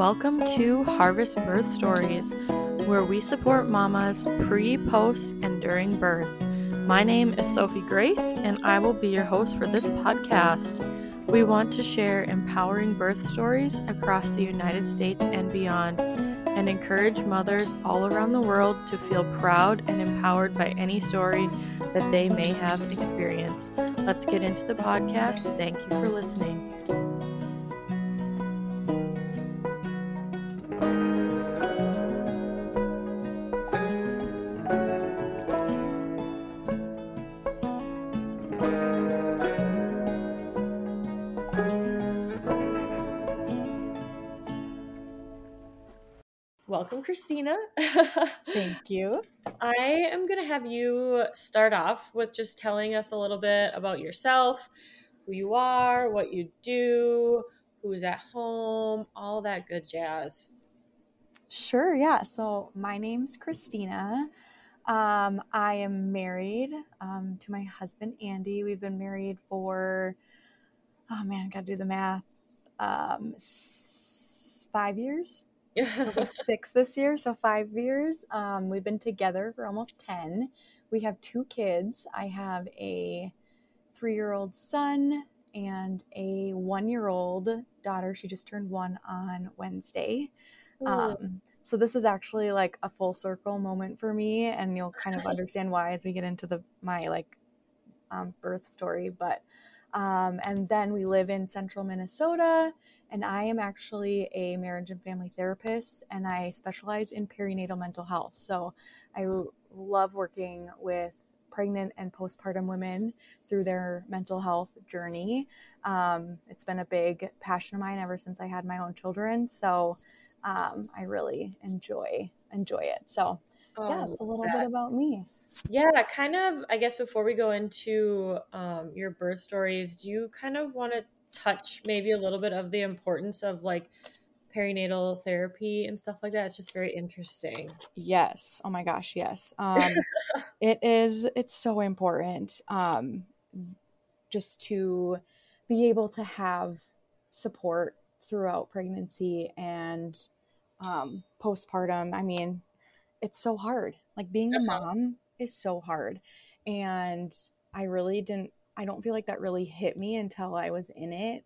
Welcome to Harvest Birth Stories, where we support mamas pre, post, and during birth. My name is Sophie Grace, and I will be your host for this podcast. We want to share empowering birth stories across the United States and beyond, and encourage mothers all around the world to feel proud and empowered by any story that they may have experienced. Let's get into the podcast. Thank you for listening. Krystina. Thank you. I am going to have you start off with just telling us a little bit about yourself, who you are, what you do, who's at home, all that good jazz. Sure, yeah. So my name's Krystina. Um, I am married um, to my husband, Andy. We've been married for, oh man, I got to do the math, um, s- five years, Six this year, so five years. Um, we've been together for almost 10. We have two kids. I have a three year old son and a one year old daughter. She just turned one on Wednesday. Um, so this is actually like a full circle moment for me, and you'll kind of understand why as we get into the my like um, birth story. But um, and then we live in central Minnesota, and I am actually a marriage and family therapist, and I specialize in perinatal mental health. So I love working with pregnant and postpartum women through their mental health journey. Um, it's been a big passion of mine ever since I had my own children. So um, I really enjoy enjoy it. So yeah, Oh, it's a little that- bit about me. Yeah, kind of. I guess before we go into um, your birth stories, do you kind of want to touch maybe a little bit of the importance of like perinatal therapy and stuff like that? It's just very interesting. Yes. Oh my gosh, yes. Um, it is. It's so important. Um, just to be able to have support throughout pregnancy and um, postpartum. I mean, it's so hard. Like being a mom is so hard, and I really didn't. I don't feel like that really hit me until I was in it.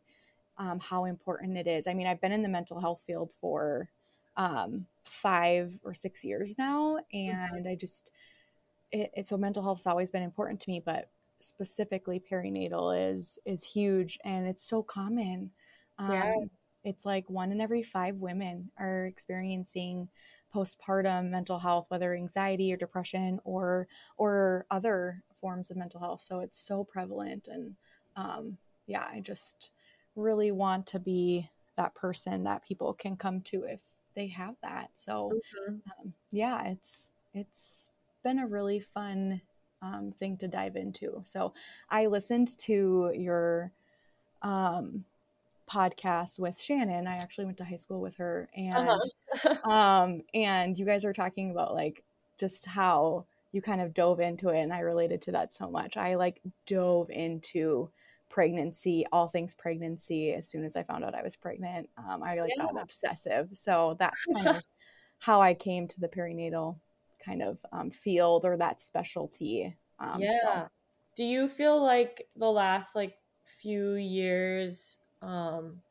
Um, how important it is. I mean, I've been in the mental health field for um, five or six years now, and I just it, it so mental health's always been important to me, but specifically perinatal is is huge, and it's so common. Um, Yeah. It's like one in every five women are experiencing postpartum mental health, whether anxiety or depression or or other forms of mental health. So it's so prevalent, and um, yeah, I just really want to be that person that people can come to if they have that. So Mhm. um, yeah, it's it's been a really fun um, thing to dive into. So I listened to your um, podcast with Shannon. I actually went to high school with her, and Uh-huh. um, and you guys were talking about like just how you kind of dove into it, and I related to that so much. I like dove into pregnancy, all things pregnancy, as soon as I found out I was pregnant. Um, I like got obsessive. So that's kind of how I came to the perinatal kind of um, field or that specialty. Um, so- yeah. Do you feel like the last like few years um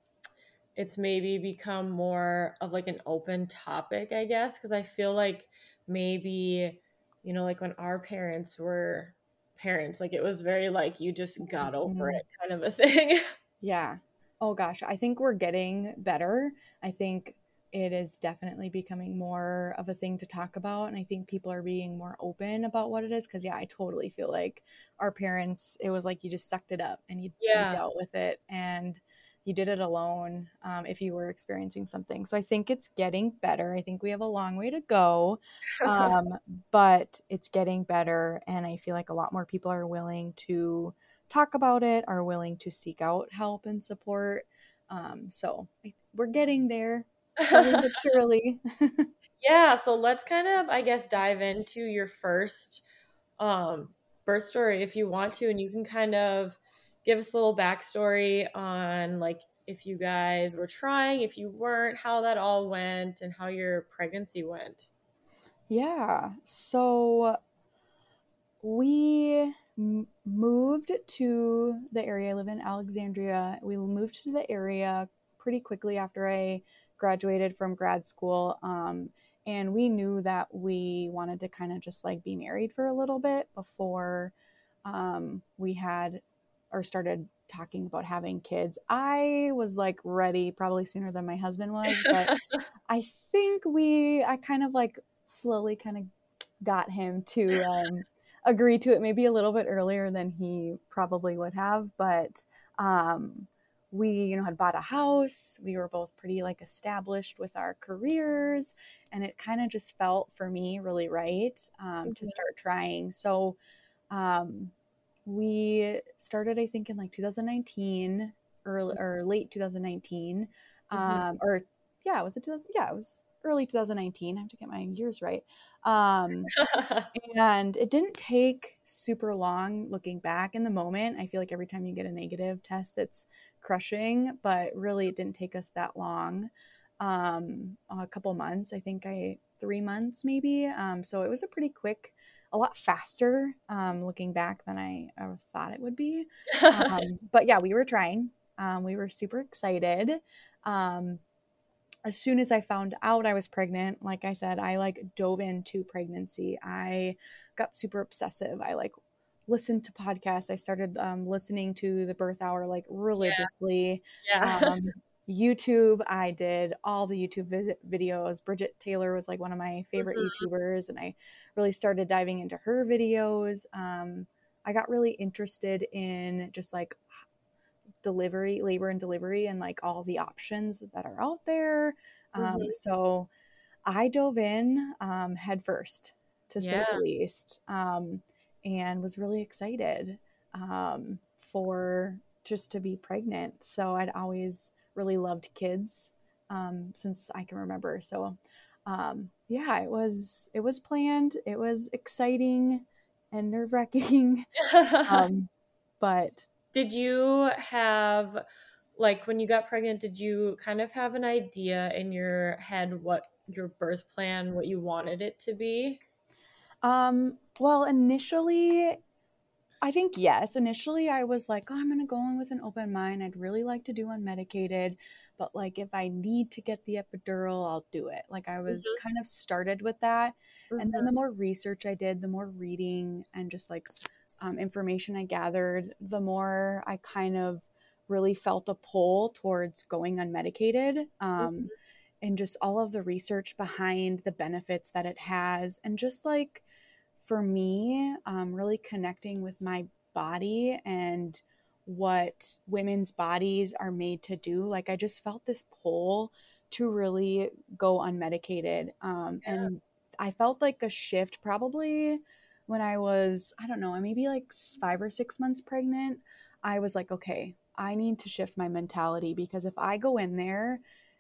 it's maybe become more of like an open topic, I guess, because I feel like maybe you know like when our parents were parents, like it was very like you just got over Mhm. it kind of a thing. Yeah. Oh gosh, I think we're getting better. I think it is definitely becoming more of a thing to talk about and I think people are being more open about what it is cuz yeah, I totally feel like our parents it was like you just sucked it up and you, you dealt with it and you did it alone um, if you were experiencing something. So I think it's getting better. I think we have a long way to go. Um, but it's getting better and I feel like a lot more people are willing to talk about it, are willing to seek out help and support. Um, so we're getting there surely. yeah, so let's kind of I guess dive into your first um birth story if you want to and you can kind of give us a little backstory on like if you guys were trying, if you weren't, how that all went, and how your pregnancy went. Yeah. So we m- moved to the area. I live in Alexandria. We moved to the area pretty quickly after I graduated from grad school. Um, and we knew that we wanted to kind of just like be married for a little bit before um, we had or started talking about having kids. I was like ready probably sooner than my husband was, but I think we, I kind of like slowly kind of got him to um, agree to it maybe a little bit earlier than he probably would have. But um, we, you know, had bought a house. We were both pretty like established with our careers, and it kind of just felt for me really right um, mm-hmm. to start trying. So um, we started, I think, in like 2019 early or late 2019, mm-hmm. um, or yeah, was it 2000? Yeah, it was early 2019. I have to get my years right. Um, and it didn't take super long looking back in the moment. I feel like every time you get a negative test, it's crushing, but really it didn't take us that long. Um, a couple months, I think I three months maybe. Um, so it was a pretty quick, a lot faster um, looking back than I ever thought it would be. Um, but yeah, we were trying. Um, we were super excited. Um, as soon as I found out I was pregnant, like I said, I like dove into pregnancy. I got super obsessive. I like listened to podcasts. I started um, listening to the birth hour like religiously. Yeah. yeah. YouTube, I did all the YouTube vi- videos. Bridget Teyler was like one of my favorite mm-hmm. YouTubers, and I really started diving into her videos. Um, I got really interested in just like delivery, labor and delivery, and like all the options that are out there. Um, mm-hmm. So I dove in um, head first, to yeah. say the least. Um, and was really excited um, for just to be pregnant. So I'd always really loved kids um, since I can remember. So um, yeah, it was it was planned. It was exciting and nerve wracking. um, but did you have like when you got pregnant? Did you kind of have an idea in your head what your birth plan, what you wanted it to be? Um, well, initially, I think yes. Initially, I was like, oh, I'm going to go in with an open mind. I'd really like to do unmedicated, but like if I need to get the epidural, I'll do it. Like I was mm-hmm. kind of started with that. Mm-hmm. And then the mm-hmm. more research I did, the more reading and just like um, information I gathered, the more I kind of really felt a pull towards going unmedicated. Um, mm-hmm. And just all of the research behind the benefits that it has, and just like for me, um, really connecting with my body and what women's bodies are made to do. Like, I just felt this pull to really go unmedicated. Um, yeah. And I felt like a shift probably when I was, I don't know, maybe like five or six months pregnant. I was like, okay, I need to shift my mentality because if I go in there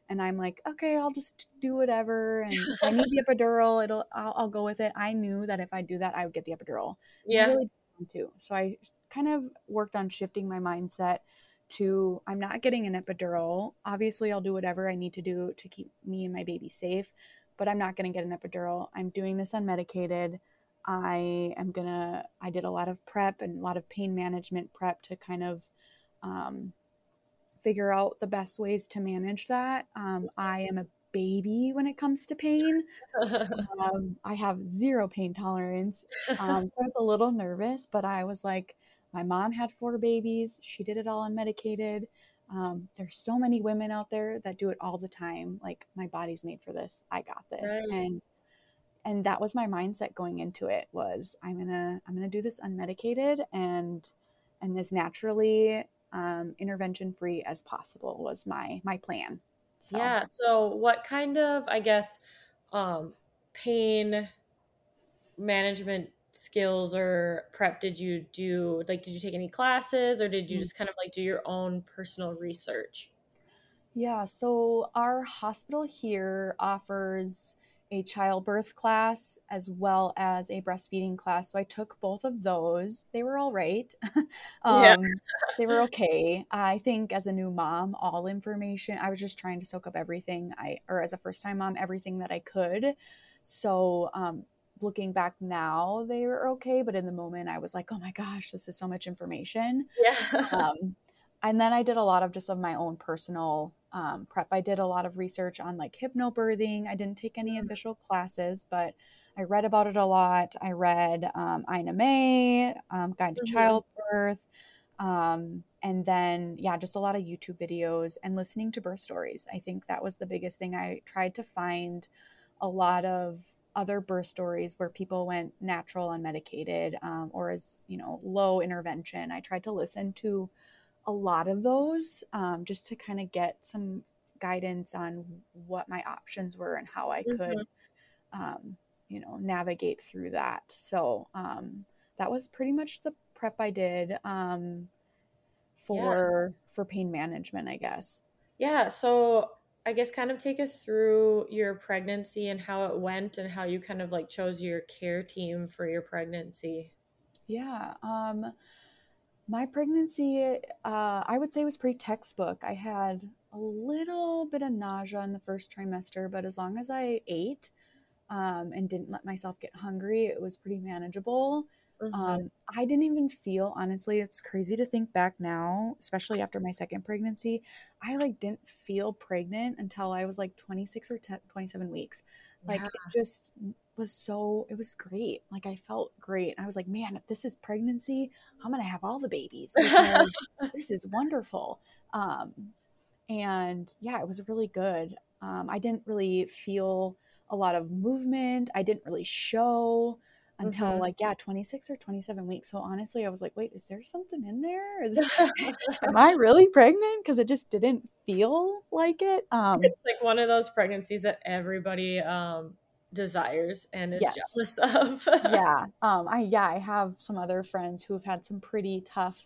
and I'm like, okay, I'll just do whatever. And if I need the epidural, it'll I'll, I'll, go with it. I knew that if I do that, I would get the epidural. Yeah. I really to. So I kind of worked on shifting my mindset to I'm not getting an epidural. Obviously, I'll do whatever I need to do to keep me and my baby safe, but I'm not going to get an epidural. I'm doing this unmedicated. I am gonna. I did a lot of prep and a lot of pain management prep to kind of um, figure out the best ways to manage that. Um, I am a baby when it comes to pain. um, I have zero pain tolerance. Um, so I was a little nervous, but I was like, my mom had four babies. She did it all unmedicated. Um, there's so many women out there that do it all the time. Like my body's made for this. I got this. Right. And and that was my mindset going into it was I'm gonna I'm gonna do this unmedicated and and as naturally um, intervention free as possible was my my plan. So. Yeah. So what kind of I guess um, pain management skills or prep did you do? Like, did you take any classes or did you mm. just kind of like do your own personal research? Yeah. So our hospital here offers a childbirth class as well as a breastfeeding class. So I took both of those. They were all right. um, yeah. they were okay. I think as a new mom, all information, I was just trying to soak up everything I, or as a first time mom, everything that I could. So, um, looking back now, they were okay. But in the moment, I was like, oh my gosh, this is so much information. Yeah. um, and then I did a lot of just of my own personal um, prep. I did a lot of research on like hypnobirthing. I didn't take any mm. official classes, but I read about it a lot. I read um, Ina May, um, Guide to mm-hmm. Childbirth, um, and then yeah, just a lot of YouTube videos and listening to birth stories. I think that was the biggest thing. I tried to find a lot of other birth stories where people went natural unmedicated um, or as you know low intervention. I tried to listen to a lot of those um, just to kind of get some guidance on what my options were and how I could, mm-hmm. um, you know, navigate through that. So um, that was pretty much the prep I did um, for yeah. for pain management, I guess. Yeah. So I guess kind of take us through your pregnancy and how it went and how you kind of like chose your care team for your pregnancy. Yeah. Um, my pregnancy, uh, I would say, was pretty textbook. I had a little bit of nausea in the first trimester, but as long as I ate um, and didn't let myself get hungry, it was pretty manageable. Mm-hmm. Um, I didn't even feel, honestly, it's crazy to think back now, especially after my second pregnancy. I like didn't feel pregnant until I was like 26 or 10, 27 weeks. Like yeah. it just was so it was great. Like I felt great. I was like, man, if this is pregnancy, I'm gonna have all the babies this is wonderful. Um, and yeah, it was really good. Um, I didn't really feel a lot of movement. I didn't really show until mm-hmm. like yeah 26 or 27 weeks so honestly i was like wait is there something in there is, am i really pregnant because it just didn't feel like it um it's like one of those pregnancies that everybody um desires and is yes. jealous of. yeah. Um I yeah, I have some other friends who have had some pretty tough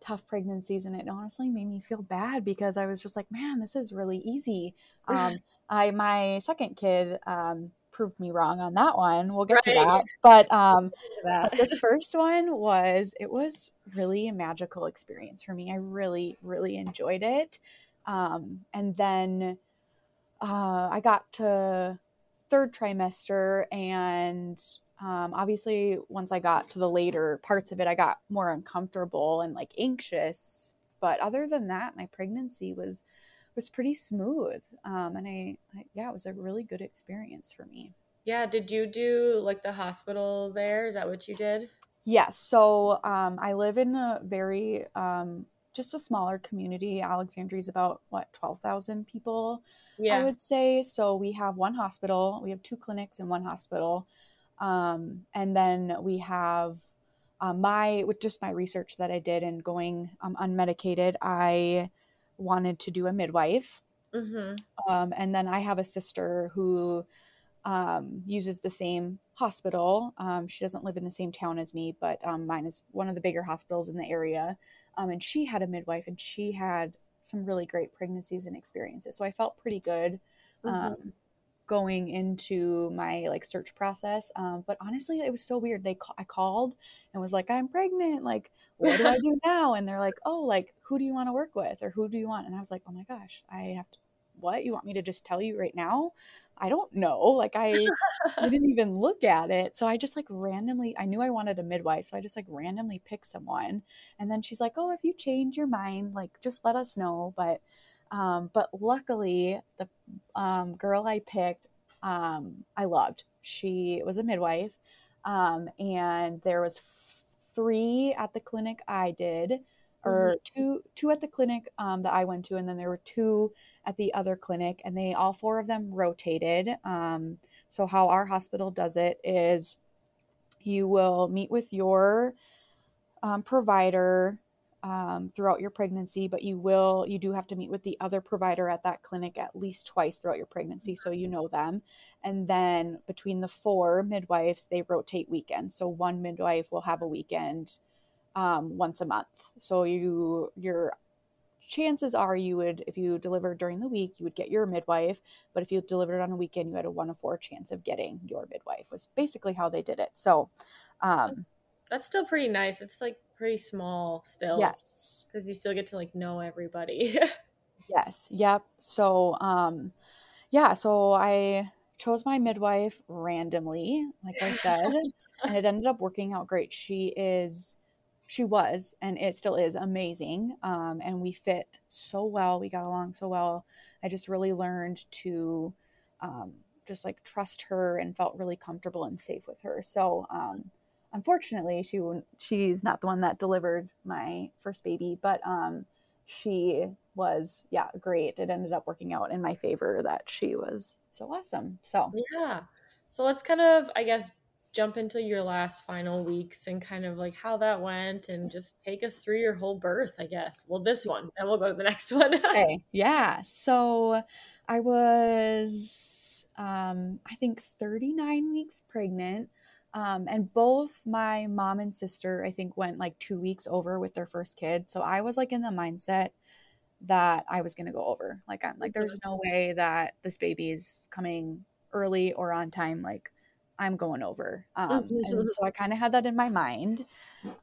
tough pregnancies and it honestly made me feel bad because I was just like, man, this is really easy. Um I my second kid um proved me wrong on that one. We'll get right. to that. But um that. this first one was it was really a magical experience for me. I really really enjoyed it. Um and then uh I got to third trimester and um, obviously once i got to the later parts of it i got more uncomfortable and like anxious but other than that my pregnancy was was pretty smooth um, and I, I yeah it was a really good experience for me yeah did you do like the hospital there is that what you did yes so um, i live in a very um, just a smaller community alexandria is about what 12000 people yeah. I would say. So we have one hospital, we have two clinics and one hospital. Um, and then we have uh, my, with just my research that I did and going um, unmedicated, I wanted to do a midwife. Mm-hmm. Um, and then I have a sister who um, uses the same hospital. Um, she doesn't live in the same town as me, but um, mine is one of the bigger hospitals in the area. Um, and she had a midwife, and she had some really great pregnancies and experiences. So I felt pretty good mm-hmm. Going into my like search process. Um, but honestly, it was so weird. They I called and was like, "I'm pregnant. Like, what do I do now?" And they're like, "Oh, like who do you want to work with, or who do you want?" And I was like, "Oh my gosh, I have to. What you want me to just tell you right now?" I don't know. Like I, I didn't even look at it. So I just like randomly, I knew I wanted a midwife. So I just like randomly picked someone. And then she's like, oh, if you change your mind, like just let us know. But, um, but luckily the um, girl I picked, um, I loved. She was a midwife. Um, and there was f- three at the clinic I did or mm-hmm. two, two at the clinic um, that I went to. And then there were two at the other clinic, and they all four of them rotated. Um, so, how our hospital does it is you will meet with your um, provider um, throughout your pregnancy, but you will you do have to meet with the other provider at that clinic at least twice throughout your pregnancy, so you know them. And then between the four midwives, they rotate weekends. So one midwife will have a weekend um, once a month. So you you're chances are you would, if you delivered during the week, you would get your midwife. But if you delivered on a weekend, you had a one of four chance of getting your midwife, was basically how they did it. So, um, that's still pretty nice. It's like pretty small still. Yes. Because you still get to like know everybody. yes. Yep. So, um, yeah, so I chose my midwife randomly, like I said, and it ended up working out great. She is she was and it still is amazing um, and we fit so well we got along so well i just really learned to um, just like trust her and felt really comfortable and safe with her so um, unfortunately she she's not the one that delivered my first baby but um, she was yeah great it ended up working out in my favor that she was so awesome so yeah so let's kind of i guess jump into your last final weeks and kind of like how that went and just take us through your whole birth, I guess. Well, this one, and we'll go to the next one. okay. Yeah. So I was, um, I think, 39 weeks pregnant. Um, and both my mom and sister, I think, went like two weeks over with their first kid. So I was like in the mindset that I was going to go over. Like, I'm like, there's mm-hmm. no way that this baby is coming early or on time. Like, I'm going over. Um, and mm-hmm. so I kind of had that in my mind.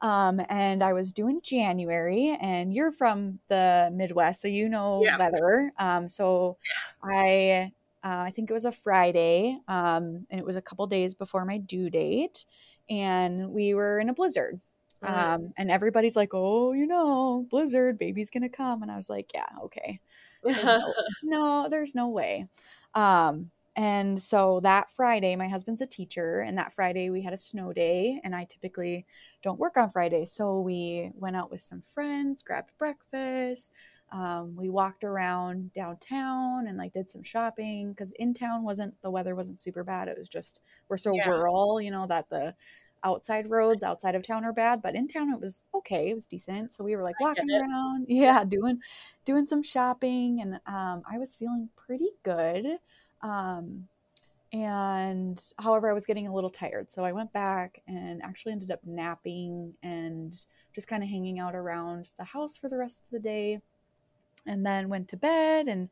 Um, and I was doing January, and you're from the Midwest, so you know yeah. weather. Um, so yeah. I, uh, I think it was a Friday, um, and it was a couple days before my due date, and we were in a blizzard. Um, and everybody's like, "Oh, you know, blizzard, baby's gonna come," and I was like, "Yeah, okay." There's no, no, there's no way. Um, and so that Friday, my husband's a teacher, and that Friday we had a snow day, and I typically don't work on Friday. So we went out with some friends, grabbed breakfast. Um, we walked around downtown and like did some shopping because in town wasn't the weather wasn't super bad. It was just we're so yeah. rural, you know, that the outside roads outside of town are bad, but in town it was okay. It was decent. So we were like walking around, yeah, doing doing some shopping, and um, I was feeling pretty good. Um, and however, I was getting a little tired. So I went back and actually ended up napping and just kind of hanging out around the house for the rest of the day. And then went to bed and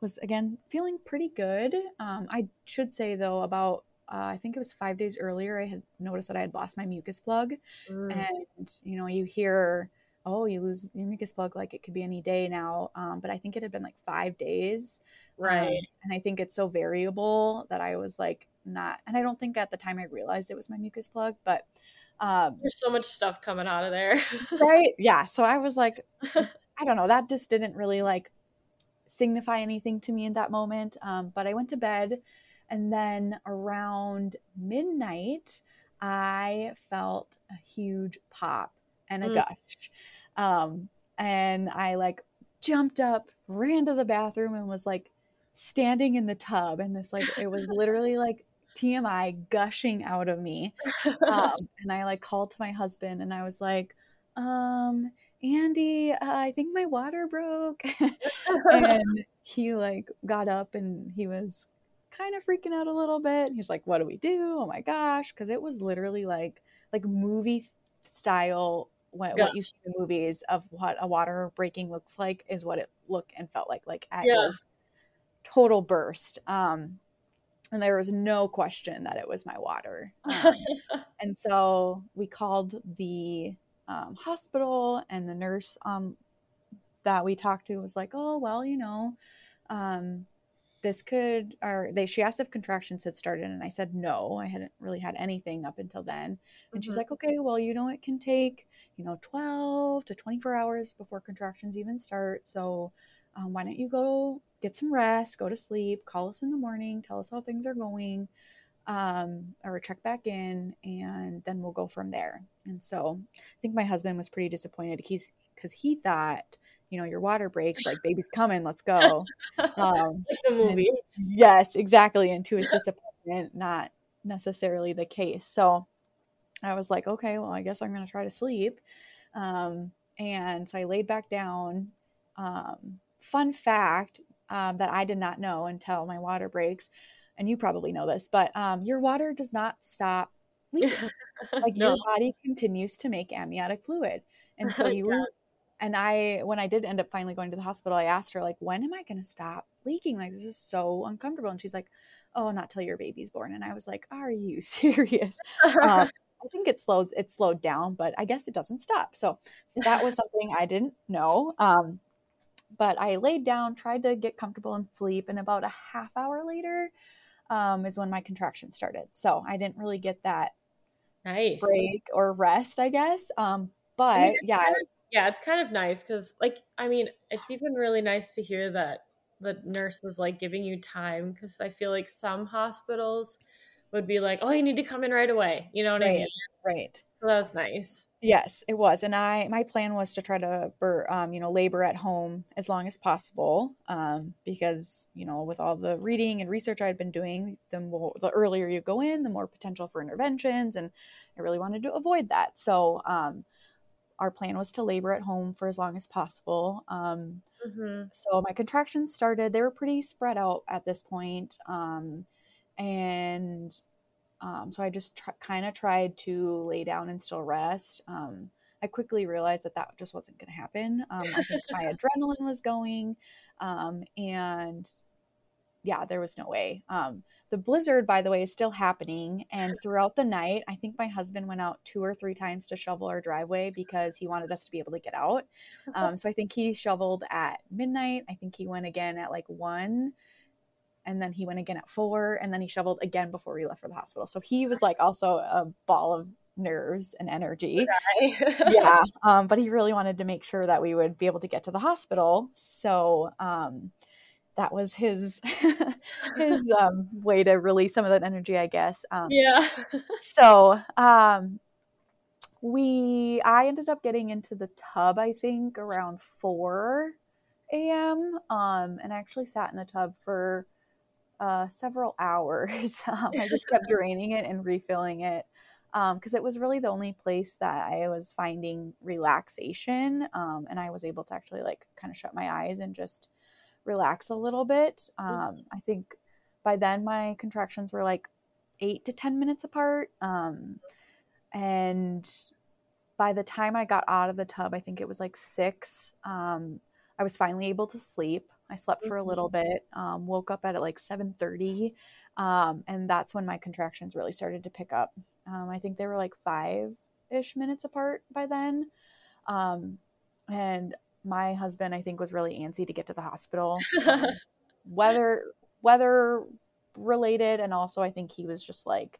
was again feeling pretty good. Um, I should say though, about uh, I think it was five days earlier, I had noticed that I had lost my mucus plug. Mm. And, you know, you hear, oh, you lose your mucus plug like it could be any day now. Um, but I think it had been like five days. Right. Um, and I think it's so variable that I was like not, and I don't think at the time I realized it was my mucus plug, but um, there's so much stuff coming out of there. right. Yeah. So I was like, I don't know, that just didn't really like signify anything to me in that moment. Um, but I went to bed and then around midnight, I felt a huge pop and a mm. gush. Um, and I like jumped up, ran to the bathroom, and was like standing in the tub and this like it was literally like TMI gushing out of me. Um, and I like called to my husband and I was like, um, Andy, uh, I think my water broke. and he like got up and he was kind of freaking out a little bit. He's like, what do we do? Oh my gosh. Cause it was literally like, like movie style what, yeah. what you see in movies of what a water breaking looks like is what it looked and felt like. Like yeah. it total burst. Um, and there was no question that it was my water. Um, and so we called the um, hospital, and the nurse um, that we talked to was like, "Oh, well, you know, um, this could." Or they she asked if contractions had started, and I said no. I hadn't really had anything up until then. And mm-hmm. she's like, "Okay, well, you know, it can take you know 12 to 24 hours before contractions even start. So." Um, why don't you go get some rest, go to sleep, call us in the morning, tell us how things are going, um, or check back in, and then we'll go from there. And so I think my husband was pretty disappointed. He's because he thought, you know, your water breaks, like baby's coming, let's go. Um, the movies. Yes, exactly. And to his disappointment, not necessarily the case. So I was like, okay, well, I guess I'm going to try to sleep. Um, and so I laid back down. Um, fun fact um, that I did not know until my water breaks. And you probably know this, but um, your water does not stop leaking. like no. your body continues to make amniotic fluid. And so you yeah. and I, when I did end up finally going to the hospital, I asked her, like, when am I going to stop leaking? Like, this is so uncomfortable. And she's like, oh, not till your baby's born. And I was like, are you serious? um, I think it slows, it slowed down, but I guess it doesn't stop. So that was something I didn't know. Um, but I laid down, tried to get comfortable and sleep. And about a half hour later um, is when my contractions started. So I didn't really get that nice break or rest, I guess. Um, but I mean, yeah. Kind of, yeah, it's kind of nice because, like, I mean, it's even really nice to hear that the nurse was like giving you time because I feel like some hospitals would be like, "Oh, you need to come in right away." You know what right, I mean? Right. So that was nice. Yes, it was, and I my plan was to try to, um, you know, labor at home as long as possible, um, because you know, with all the reading and research I had been doing, the more the earlier you go in, the more potential for interventions, and I really wanted to avoid that. So, um, our plan was to labor at home for as long as possible. Um, mm-hmm. So my contractions started; they were pretty spread out at this point, um, and um, so I just tr- kind of tried to lay down and still rest. Um, I quickly realized that that just wasn't going to happen. Um, I think my adrenaline was going, um, and yeah, there was no way. Um, the blizzard, by the way, is still happening. And throughout the night, I think my husband went out two or three times to shovel our driveway because he wanted us to be able to get out. Um, so I think he shoveled at midnight. I think he went again at like one and then he went again at four and then he shoveled again before we left for the hospital. So he was like also a ball of nerves and energy. Yeah um, but he really wanted to make sure that we would be able to get to the hospital. So um, that was his his um, way to release some of that energy i guess. Um, yeah. so um, we i ended up getting into the tub i think around 4 a.m um, and i actually sat in the tub for uh, several hours. um, I just kept draining it and refilling it because um, it was really the only place that I was finding relaxation. Um, and I was able to actually like kind of shut my eyes and just relax a little bit. Um, I think by then my contractions were like eight to 10 minutes apart. Um, and by the time I got out of the tub, I think it was like six. Um, I was finally able to sleep. I slept for a little mm-hmm. bit, um, woke up at like 7:30, um, and that's when my contractions really started to pick up. Um, I think they were like five ish minutes apart by then, um, and my husband I think was really antsy to get to the hospital, um, weather weather related, and also I think he was just like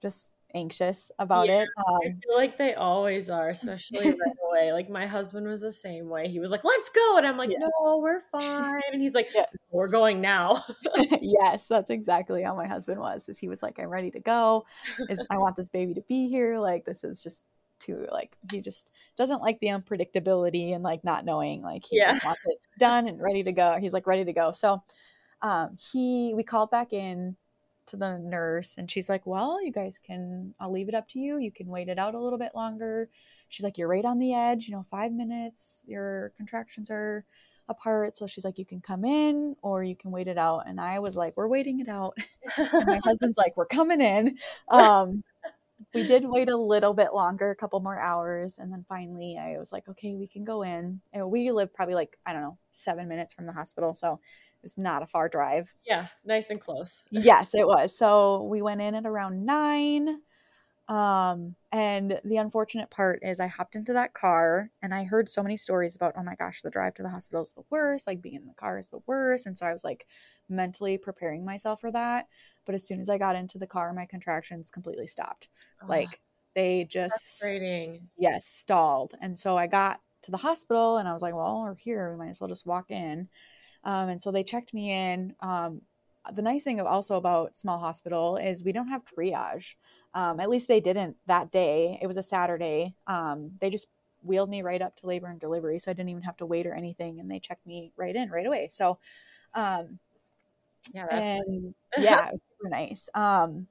just anxious about yeah, it. Um, I feel like they always are, especially right away. Like my husband was the same way. He was like, "Let's go," and I'm like. "No, we're fine." And he's like, yes. "We're going now." yes, that's exactly how my husband was. Is he was like, "I'm ready to go. Is I want this baby to be here. Like this is just." too like he just doesn't like the unpredictability and like not knowing like he yeah. just wants it done and ready to go he's like ready to go so um he we called back in to the nurse and she's like, Well, you guys can, I'll leave it up to you. You can wait it out a little bit longer. She's like, You're right on the edge, you know, five minutes, your contractions are apart. So she's like, You can come in or you can wait it out. And I was like, We're waiting it out. my husband's like, We're coming in. Um, we did wait a little bit longer, a couple more hours. And then finally, I was like, Okay, we can go in. And we live probably like, I don't know, seven minutes from the hospital. So was not a far drive. Yeah, nice and close. yes, it was. So we went in at around nine. Um, and the unfortunate part is I hopped into that car and I heard so many stories about, oh my gosh, the drive to the hospital is the worst, like being in the car is the worst. And so I was like mentally preparing myself for that. But as soon as I got into the car, my contractions completely stopped. Oh, like they just yes, stalled. And so I got to the hospital and I was like, well, we're here. We might as well just walk in. Um, and so they checked me in. Um, the nice thing also about small hospital is we don't have triage. Um, at least they didn't that day. It was a Saturday. Um, they just wheeled me right up to labor and delivery, so I didn't even have to wait or anything, and they checked me right in right away. So, um, yeah, that's and, yeah, it was super nice. Um,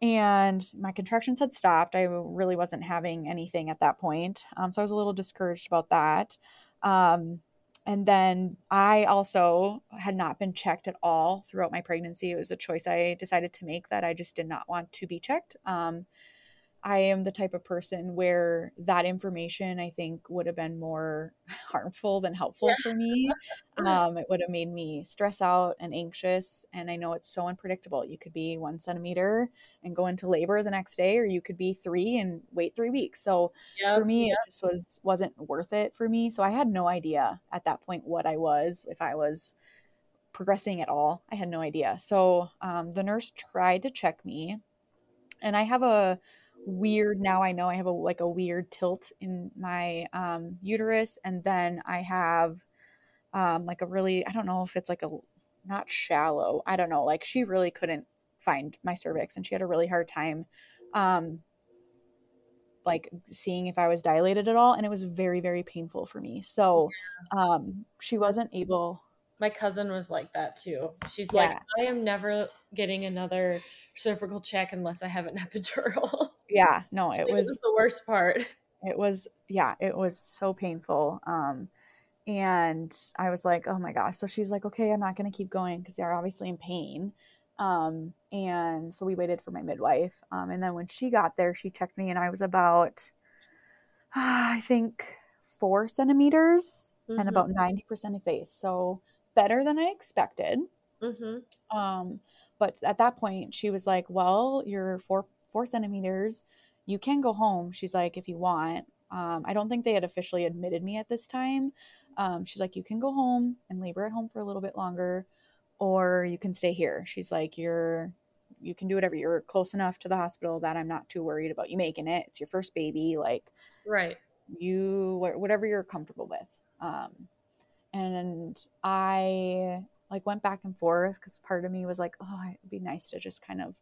and my contractions had stopped. I really wasn't having anything at that point, um, so I was a little discouraged about that. Um, and then I also had not been checked at all throughout my pregnancy. It was a choice I decided to make that I just did not want to be checked. Um, I am the type of person where that information I think would have been more harmful than helpful yeah. for me. Um, it would have made me stress out and anxious. And I know it's so unpredictable. You could be one centimeter and go into labor the next day, or you could be three and wait three weeks. So yep, for me, yep. it just was wasn't worth it for me. So I had no idea at that point what I was, if I was progressing at all. I had no idea. So um, the nurse tried to check me, and I have a weird now i know i have a like a weird tilt in my um, uterus and then i have um, like a really i don't know if it's like a not shallow i don't know like she really couldn't find my cervix and she had a really hard time um like seeing if i was dilated at all and it was very very painful for me. So um she wasn't able my cousin was like that too. She's yeah. like i am never getting another cervical check unless i have an epidural. Yeah no it was, was the worst part. it was yeah it was so painful um and i was like oh my gosh. So she's like okay i'm not going to keep going because they're obviously in pain. Um and so we waited for my midwife um and then when she got there she checked me and i was about uh, i think four centimeters mm-hmm. and about 90% effaced. So better than i expected mm-hmm. um but at that point she was like well you're four four centimeters. You can go home. She's like, if you want. Um, I don't think they had officially admitted me at this time. Um, she's like, you can go home and labor at home for a little bit longer, or you can stay here. She's like, you're, you can do whatever. You're close enough to the hospital that I'm not too worried about you making it. It's your first baby, like, right. You whatever you're comfortable with. Um, and I like went back and forth because part of me was like, oh, it'd be nice to just kind of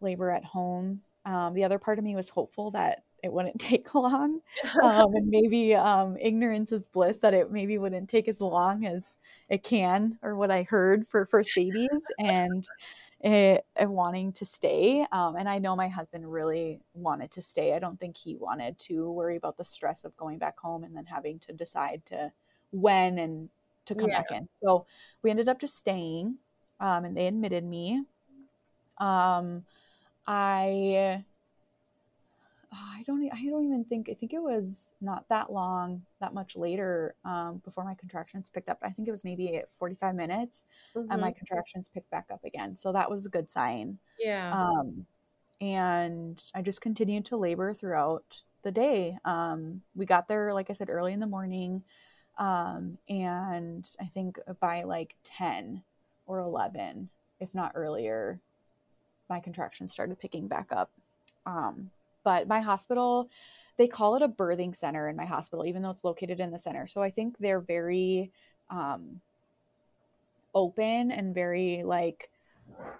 labor at home. Um, the other part of me was hopeful that it wouldn't take long, um, and maybe um, ignorance is bliss that it maybe wouldn't take as long as it can, or what I heard for first babies, and it, it wanting to stay. Um, and I know my husband really wanted to stay. I don't think he wanted to worry about the stress of going back home and then having to decide to when and to come yeah. back in. So we ended up just staying, um, and they admitted me. Um, I oh, I don't I don't even think I think it was not that long that much later um, before my contractions picked up. I think it was maybe 45 minutes mm-hmm. and my mm-hmm. contractions picked back up again. So that was a good sign. Yeah. Um, and I just continued to labor throughout the day. Um, we got there like I said early in the morning. Um, and I think by like 10 or 11, if not earlier, my contractions started picking back up. Um, but my hospital, they call it a birthing center in my hospital, even though it's located in the center. So I think they're very um, open and very like,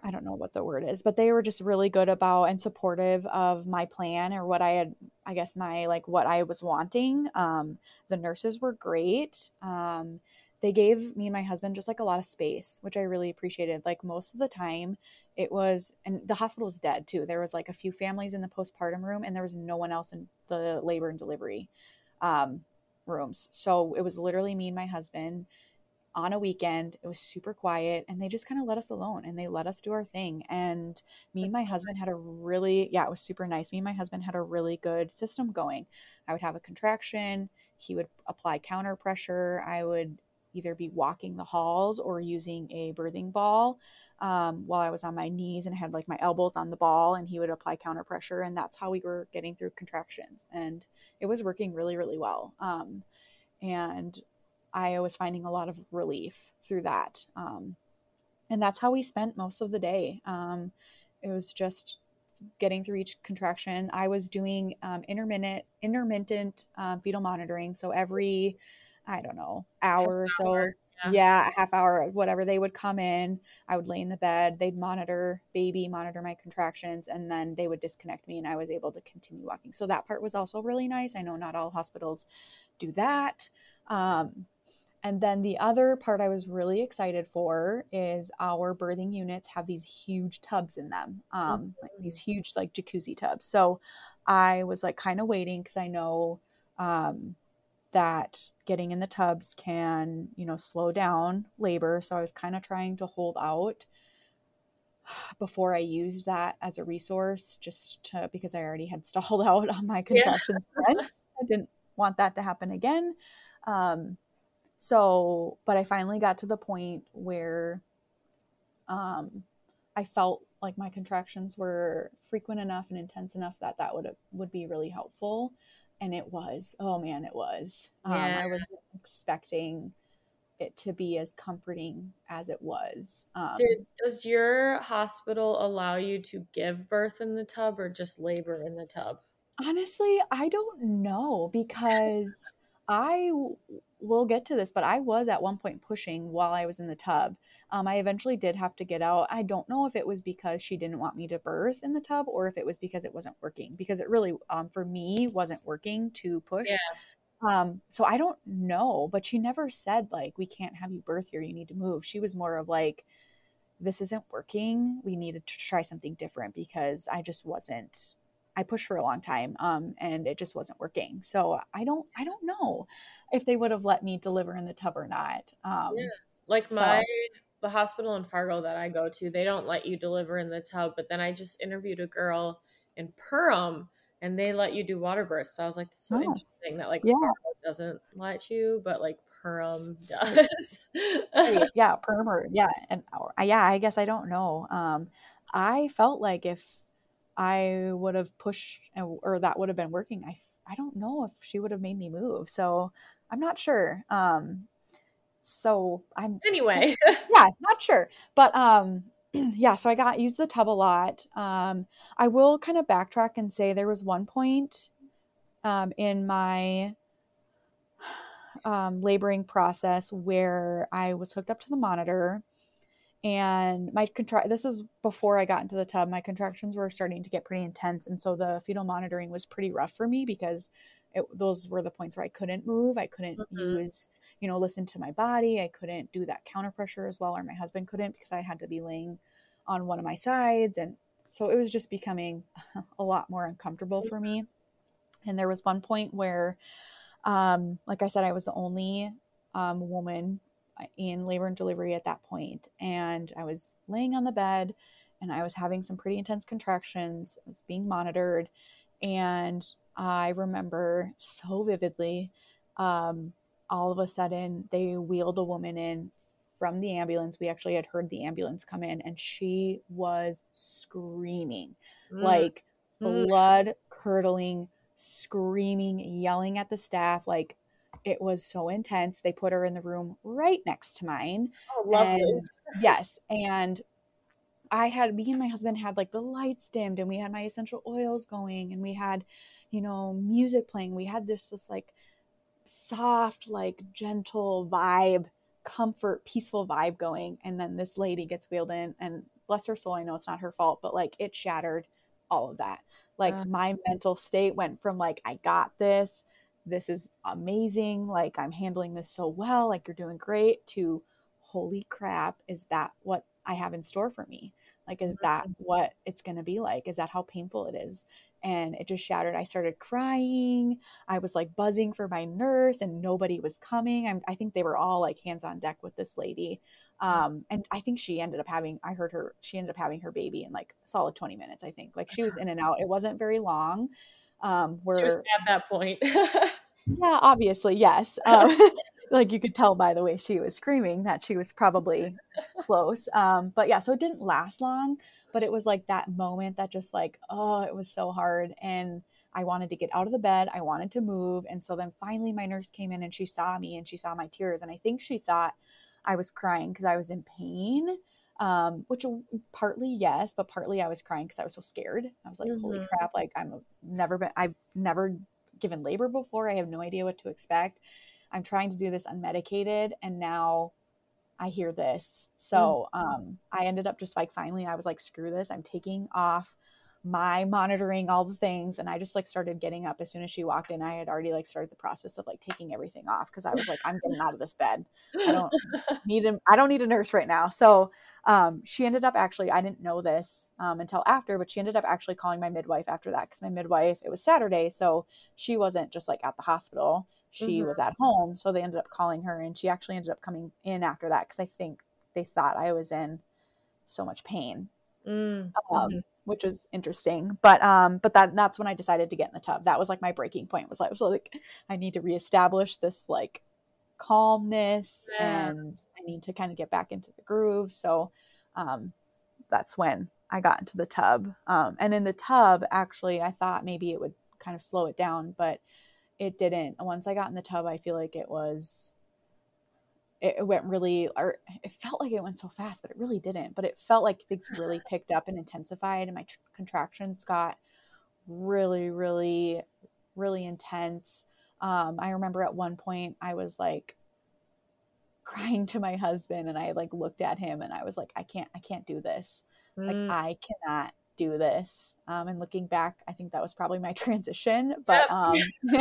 I don't know what the word is, but they were just really good about and supportive of my plan or what I had, I guess, my like what I was wanting. Um, the nurses were great. Um, they gave me and my husband just like a lot of space, which I really appreciated. Like most of the time, it was, and the hospital was dead too. There was like a few families in the postpartum room, and there was no one else in the labor and delivery um, rooms. So it was literally me and my husband on a weekend. It was super quiet, and they just kind of let us alone and they let us do our thing. And me That's and my husband had a really, yeah, it was super nice. Me and my husband had a really good system going. I would have a contraction. He would apply counter pressure. I would either be walking the halls or using a birthing ball um, while I was on my knees and I had like my elbows on the ball and he would apply counter pressure. And that's how we were getting through contractions. And it was working really, really well. Um, and I was finding a lot of relief through that. Um, and that's how we spent most of the day. Um, it was just getting through each contraction. I was doing um, intermittent intermittent um, fetal monitoring. So every I don't know, hour or so. Yeah. yeah, a half hour, whatever. They would come in. I would lay in the bed. They'd monitor baby, monitor my contractions, and then they would disconnect me, and I was able to continue walking. So that part was also really nice. I know not all hospitals do that. Um, and then the other part I was really excited for is our birthing units have these huge tubs in them, um, mm-hmm. like these huge like jacuzzi tubs. So I was like kind of waiting because I know um, that getting in the tubs can, you know, slow down labor. So I was kind of trying to hold out before I used that as a resource, just to, because I already had stalled out on my contractions yeah. I didn't want that to happen again. Um, so, but I finally got to the point where um, I felt like my contractions were frequent enough and intense enough that that would would be really helpful. And it was. Oh man, it was. Um, yeah. I was expecting it to be as comforting as it was. Um, Did, does your hospital allow you to give birth in the tub or just labor in the tub? Honestly, I don't know because I will get to this, but I was at one point pushing while I was in the tub. Um, I eventually did have to get out. I don't know if it was because she didn't want me to birth in the tub or if it was because it wasn't working, because it really, um, for me, wasn't working to push. Yeah. Um, so I don't know, but she never said like we can't have you birth here, you need to move. She was more of like this isn't working. We needed to try something different because I just wasn't I pushed for a long time um, and it just wasn't working. So I don't I don't know if they would have let me deliver in the tub or not. Um, yeah. Like my so. the hospital in Fargo that I go to, they don't let you deliver in the tub. But then I just interviewed a girl in Perham and they let you do water births. So I was like, that's so oh. interesting that like yeah. doesn't let you, but like Perm does. yeah, Perm or yeah, and yeah, I guess I don't know. Um, I felt like if I would have pushed or that would have been working, I I don't know if she would have made me move. So I'm not sure. Um, so I'm anyway, yeah, not sure, but um, yeah, so I got used the tub a lot. Um, I will kind of backtrack and say there was one point um, in my um, laboring process where I was hooked up to the monitor and my contract this was before i got into the tub. My contractions were starting to get pretty intense. And so the fetal monitoring was pretty rough for me because it, those were the points where i couldn't move. I couldn't mm-hmm. use you know listen to my body. I couldn't do that counter pressure as well or my husband couldn't because i had to be laying on one of my sides. And so it was just becoming a lot more uncomfortable for me. And there was one point where um, like i said i was the only um, woman in labor and delivery at that point and i was laying on the bed and i was having some pretty intense contractions i was being monitored and i remember so vividly um, all of a sudden they wheeled a woman in from the ambulance we actually had heard the ambulance come in and she was screaming mm. like mm. blood curdling screaming yelling at the staff like it was so intense. They put her in the room right next to mine. Oh, lovely. And, yes. And I had, me and my husband had like the lights dimmed and we had my essential oils going and we had, you know, music playing. We had this just like soft, like gentle vibe, comfort, peaceful vibe going. And then this lady gets wheeled in and bless her soul, I know it's not her fault, but like it shattered all of that. Like uh, my mental state went from like, I got this this is amazing. Like, I'm handling this so well. Like, you're doing great. To, holy crap, is that what I have in store for me? Like, is that mm-hmm. what it's going to be like? Is that how painful it is? And it just shattered. I started crying. I was like buzzing for my nurse, and nobody was coming. I'm, i think they were all like hands on deck with this lady. Mm. Um, and I think she ended up having, I heard her, she ended up having her baby in like solid 20 minutes, I think. Like, she was in and out. It wasn't very long um where at that point yeah obviously yes um, like you could tell by the way she was screaming that she was probably close um but yeah so it didn't last long but it was like that moment that just like oh it was so hard and I wanted to get out of the bed. I wanted to move. And so then finally my nurse came in and she saw me and she saw my tears. And I think she thought I was crying because I was in pain um, which partly yes, but partly I was crying because I was so scared. I was like, mm-hmm. holy crap! Like I'm never been, I've never given labor before. I have no idea what to expect. I'm trying to do this unmedicated, and now I hear this. So mm-hmm. um, I ended up just like finally, I was like, screw this. I'm taking off my monitoring all the things and i just like started getting up as soon as she walked in i had already like started the process of like taking everything off because i was like i'm getting out of this bed i don't need him i don't need a nurse right now so um, she ended up actually i didn't know this um, until after but she ended up actually calling my midwife after that because my midwife it was saturday so she wasn't just like at the hospital she mm-hmm. was at home so they ended up calling her and she actually ended up coming in after that because i think they thought i was in so much pain mm. um, mm-hmm. Which was interesting. But um, but that that's when I decided to get in the tub. That was like my breaking point. Was like, was like I need to reestablish this like calmness, yeah. and I need to kind of get back into the groove. So um, that's when I got into the tub. Um, and in the tub, actually, I thought maybe it would kind of slow it down, but it didn't. Once I got in the tub, I feel like it was it, went really or it felt like it went so fast but it really didn't but it felt like things really picked up and intensified and my tr- contractions got really really really intense. Um, i remember at one point i was like crying to my husband and i like looked at him and i was like i can't i can't do this. Mm. like i cannot do this. Um, and looking back i think that was probably my transition but um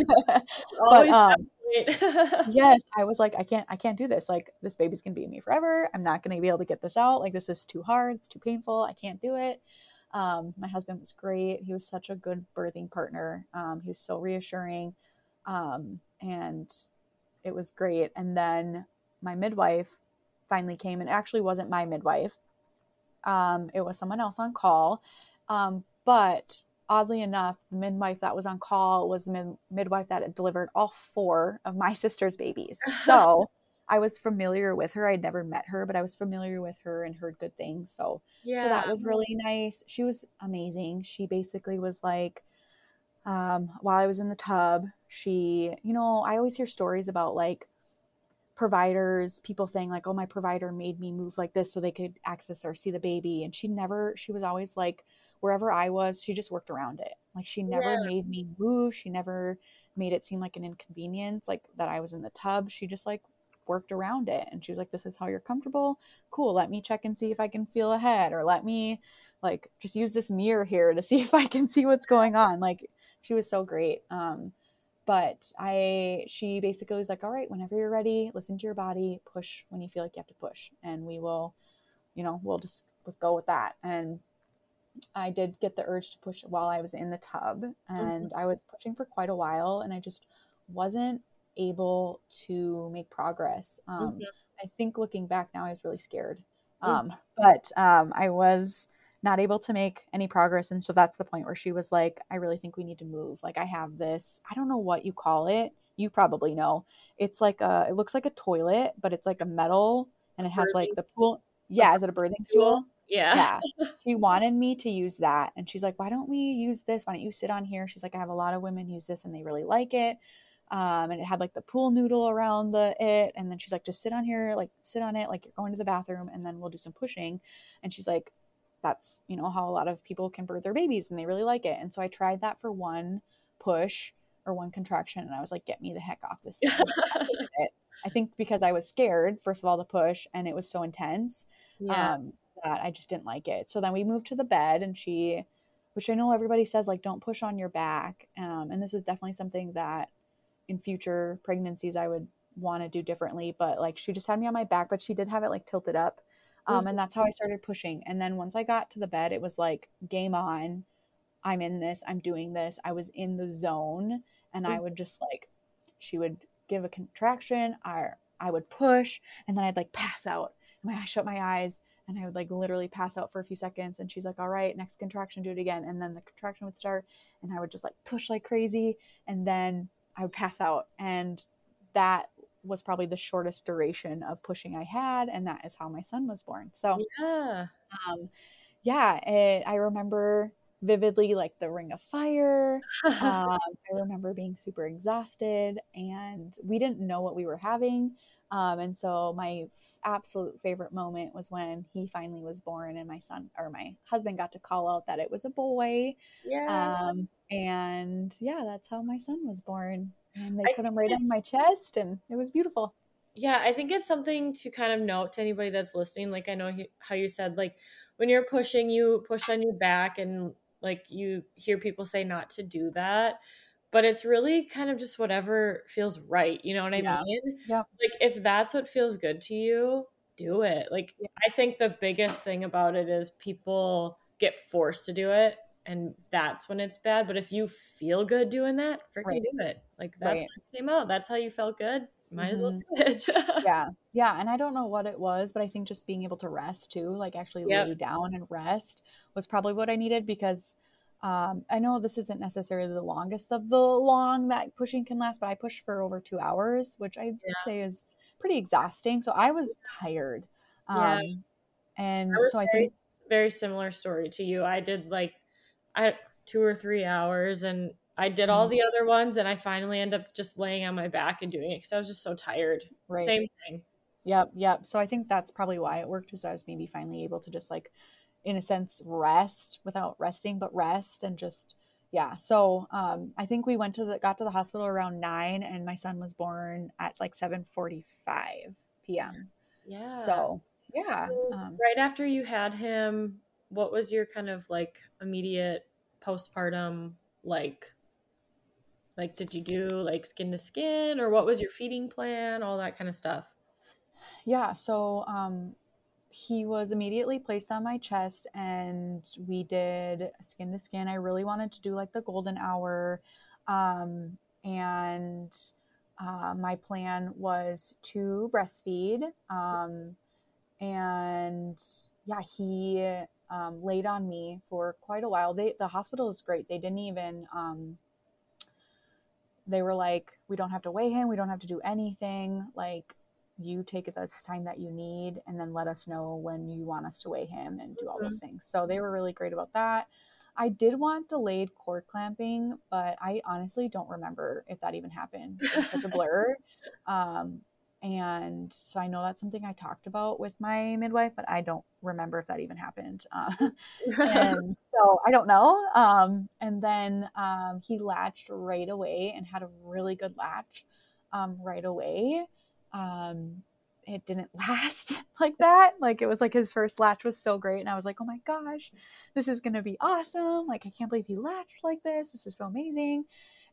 but um yes, I was like, I can't, I can't do this. Like, this baby's gonna be in me forever. I'm not gonna be able to get this out. Like, this is too hard. It's too painful. I can't do it. Um, my husband was great. He was such a good birthing partner. Um, he was so reassuring, um, and it was great. And then my midwife finally came, and actually wasn't my midwife. Um, it was someone else on call, um, but oddly enough, the midwife that was on call was the mid- midwife that had delivered all four of my sister's babies. So I was familiar with her. I'd never met her, but I was familiar with her and heard good things. So, yeah. so that was really nice. She was amazing. She basically was like, um, while I was in the tub, she, you know, I always hear stories about like providers, people saying like, "Oh, my provider made me move like this so they could access or see the baby," and she never. She was always like wherever I was, she just worked around it. Like she never yeah. made me move. She never made it seem like an inconvenience, like that I was in the tub. She just like worked around it. And she was like, This is how you're comfortable. Cool. Let me check and see if I can feel ahead. Or let me like just use this mirror here to see if I can see what's going on. Like she was so great. Um, but I she basically was like, All right, whenever you're ready, listen to your body, push when you feel like you have to push. And we will, you know, we'll just let's go with that. And I did get the urge to push while I was in the tub, mm-hmm. and mm-hmm. I was pushing for quite a while, and I just wasn't able to make progress. Um, mm-hmm. I think looking back now, I was really scared, mm. um, mm-hmm. but um, I was not able to make any progress, and so that's the point where she was like, "I really think we need to move. Like, I have this. I don't know what you call it. You probably know. It's like a. It looks like a toilet, but it's like a metal, and it has like the pool. Yeah, is it a birthing stool? Yeah. Yeah. She wanted me to use that. And she's like, why don't we use this? Why don't you sit on here? She's like, I have a lot of women use this and they really like it. Um, and it had like the pool noodle around the it. And then she's like, just sit on here, like sit on it, like you're going to the bathroom, and then we'll do some pushing. And she's like, that's you know how a lot of people can birth their babies and they really like it. And so I tried that for one push or one contraction, and I was like, get me the heck off this. I think because I was scared, first of all, the push, and it was so intense. Yeah. Um, that I just didn't like it. So then we moved to the bed and she which I know everybody says like don't push on your back. Um, and this is definitely something that in future pregnancies I would want to do differently, but like she just had me on my back, but she did have it like tilted up. Um, mm-hmm. and that's how I started pushing. And then once I got to the bed, it was like game on. I'm in this. I'm doing this. I was in the zone and mm-hmm. I would just like she would give a contraction, I I would push and then I'd like pass out. My I shut my eyes and I would like literally pass out for a few seconds and she's like all right next contraction do it again. And then the contraction would start and I would just like push like crazy and then I would pass out. And that was probably the shortest duration of pushing I had and that is how my son was born. So yeah. um yeah it, I remember vividly like the ring of fire. Um, I remember being super exhausted and we didn't know what we were having um, and so my absolute favorite moment was when he finally was born and my son or my husband got to call out that it was a boy. Yeah. Um, and yeah, that's how my son was born. And they I put him right on my chest and it was beautiful. Yeah, I think it's something to kind of note to anybody that's listening. Like I know he, how you said like when you're pushing, you push on your back and like you hear people say not to do that but it's really kind of just whatever feels right. You know what I yeah. mean? Yeah. Like if that's what feels good to you, do it. Like yeah. I think the biggest thing about it is people get forced to do it and that's when it's bad. But if you feel good doing that, freaking right. do it. Like that's right. came out. That's how you felt good. might as well Mhm. do it. yeah yeah and i don't know what it was but i think just being able to rest too like actually Yep. lay down and rest was probably what i needed because um, i know this isn't necessarily the longest of the long that pushing can last but i pushed for over two hours which i would Yeah. say is pretty exhausting so i was tired um, Yeah. and I so i very, think very similar story to you. I did like I two or three hours and I did all Mhm. the other ones and I finally end up just laying on my back and doing it because I was just so tired. right Same thing. Yep, yep. So I think that's probably why it worked. Is I was maybe finally able to just like, in a sense, rest without resting, but rest and just yeah. So um, I think we went to the got to the hospital around nine, and my son was born at like seven forty five p.m. Yeah. So yeah, So, um, right after you had him, what was your kind of like immediate postpartum like? Like, did you do like skin to skin, or what was your feeding plan? All that kind of stuff. yeah. So um, he was immediately placed on my chest, and we did skin to skin. I really wanted to do like the golden hour, um, and uh, my plan was to breastfeed. Um, and yeah, he um, laid on me for quite a while. They the hospital was great. They didn't even. Um, they were like, we don't have to weigh him. We don't have to do anything. Like, you take the time that you need, and then let us know when you want us to weigh him and do all those things. So they were really great about that. I did want delayed cord clamping, but I honestly don't remember if that even happened. It was such a blur. Um, and so I know that's something I talked about with my midwife, but I don't remember if that even happened. Uh, and so I don't know. Um, and then um, he latched right away and had a really good latch um, right away. Um, it didn't last like that. Like it was like his first latch was so great, and I was like, oh my gosh, this is gonna be awesome. Like I can't believe he latched like this. This is so amazing.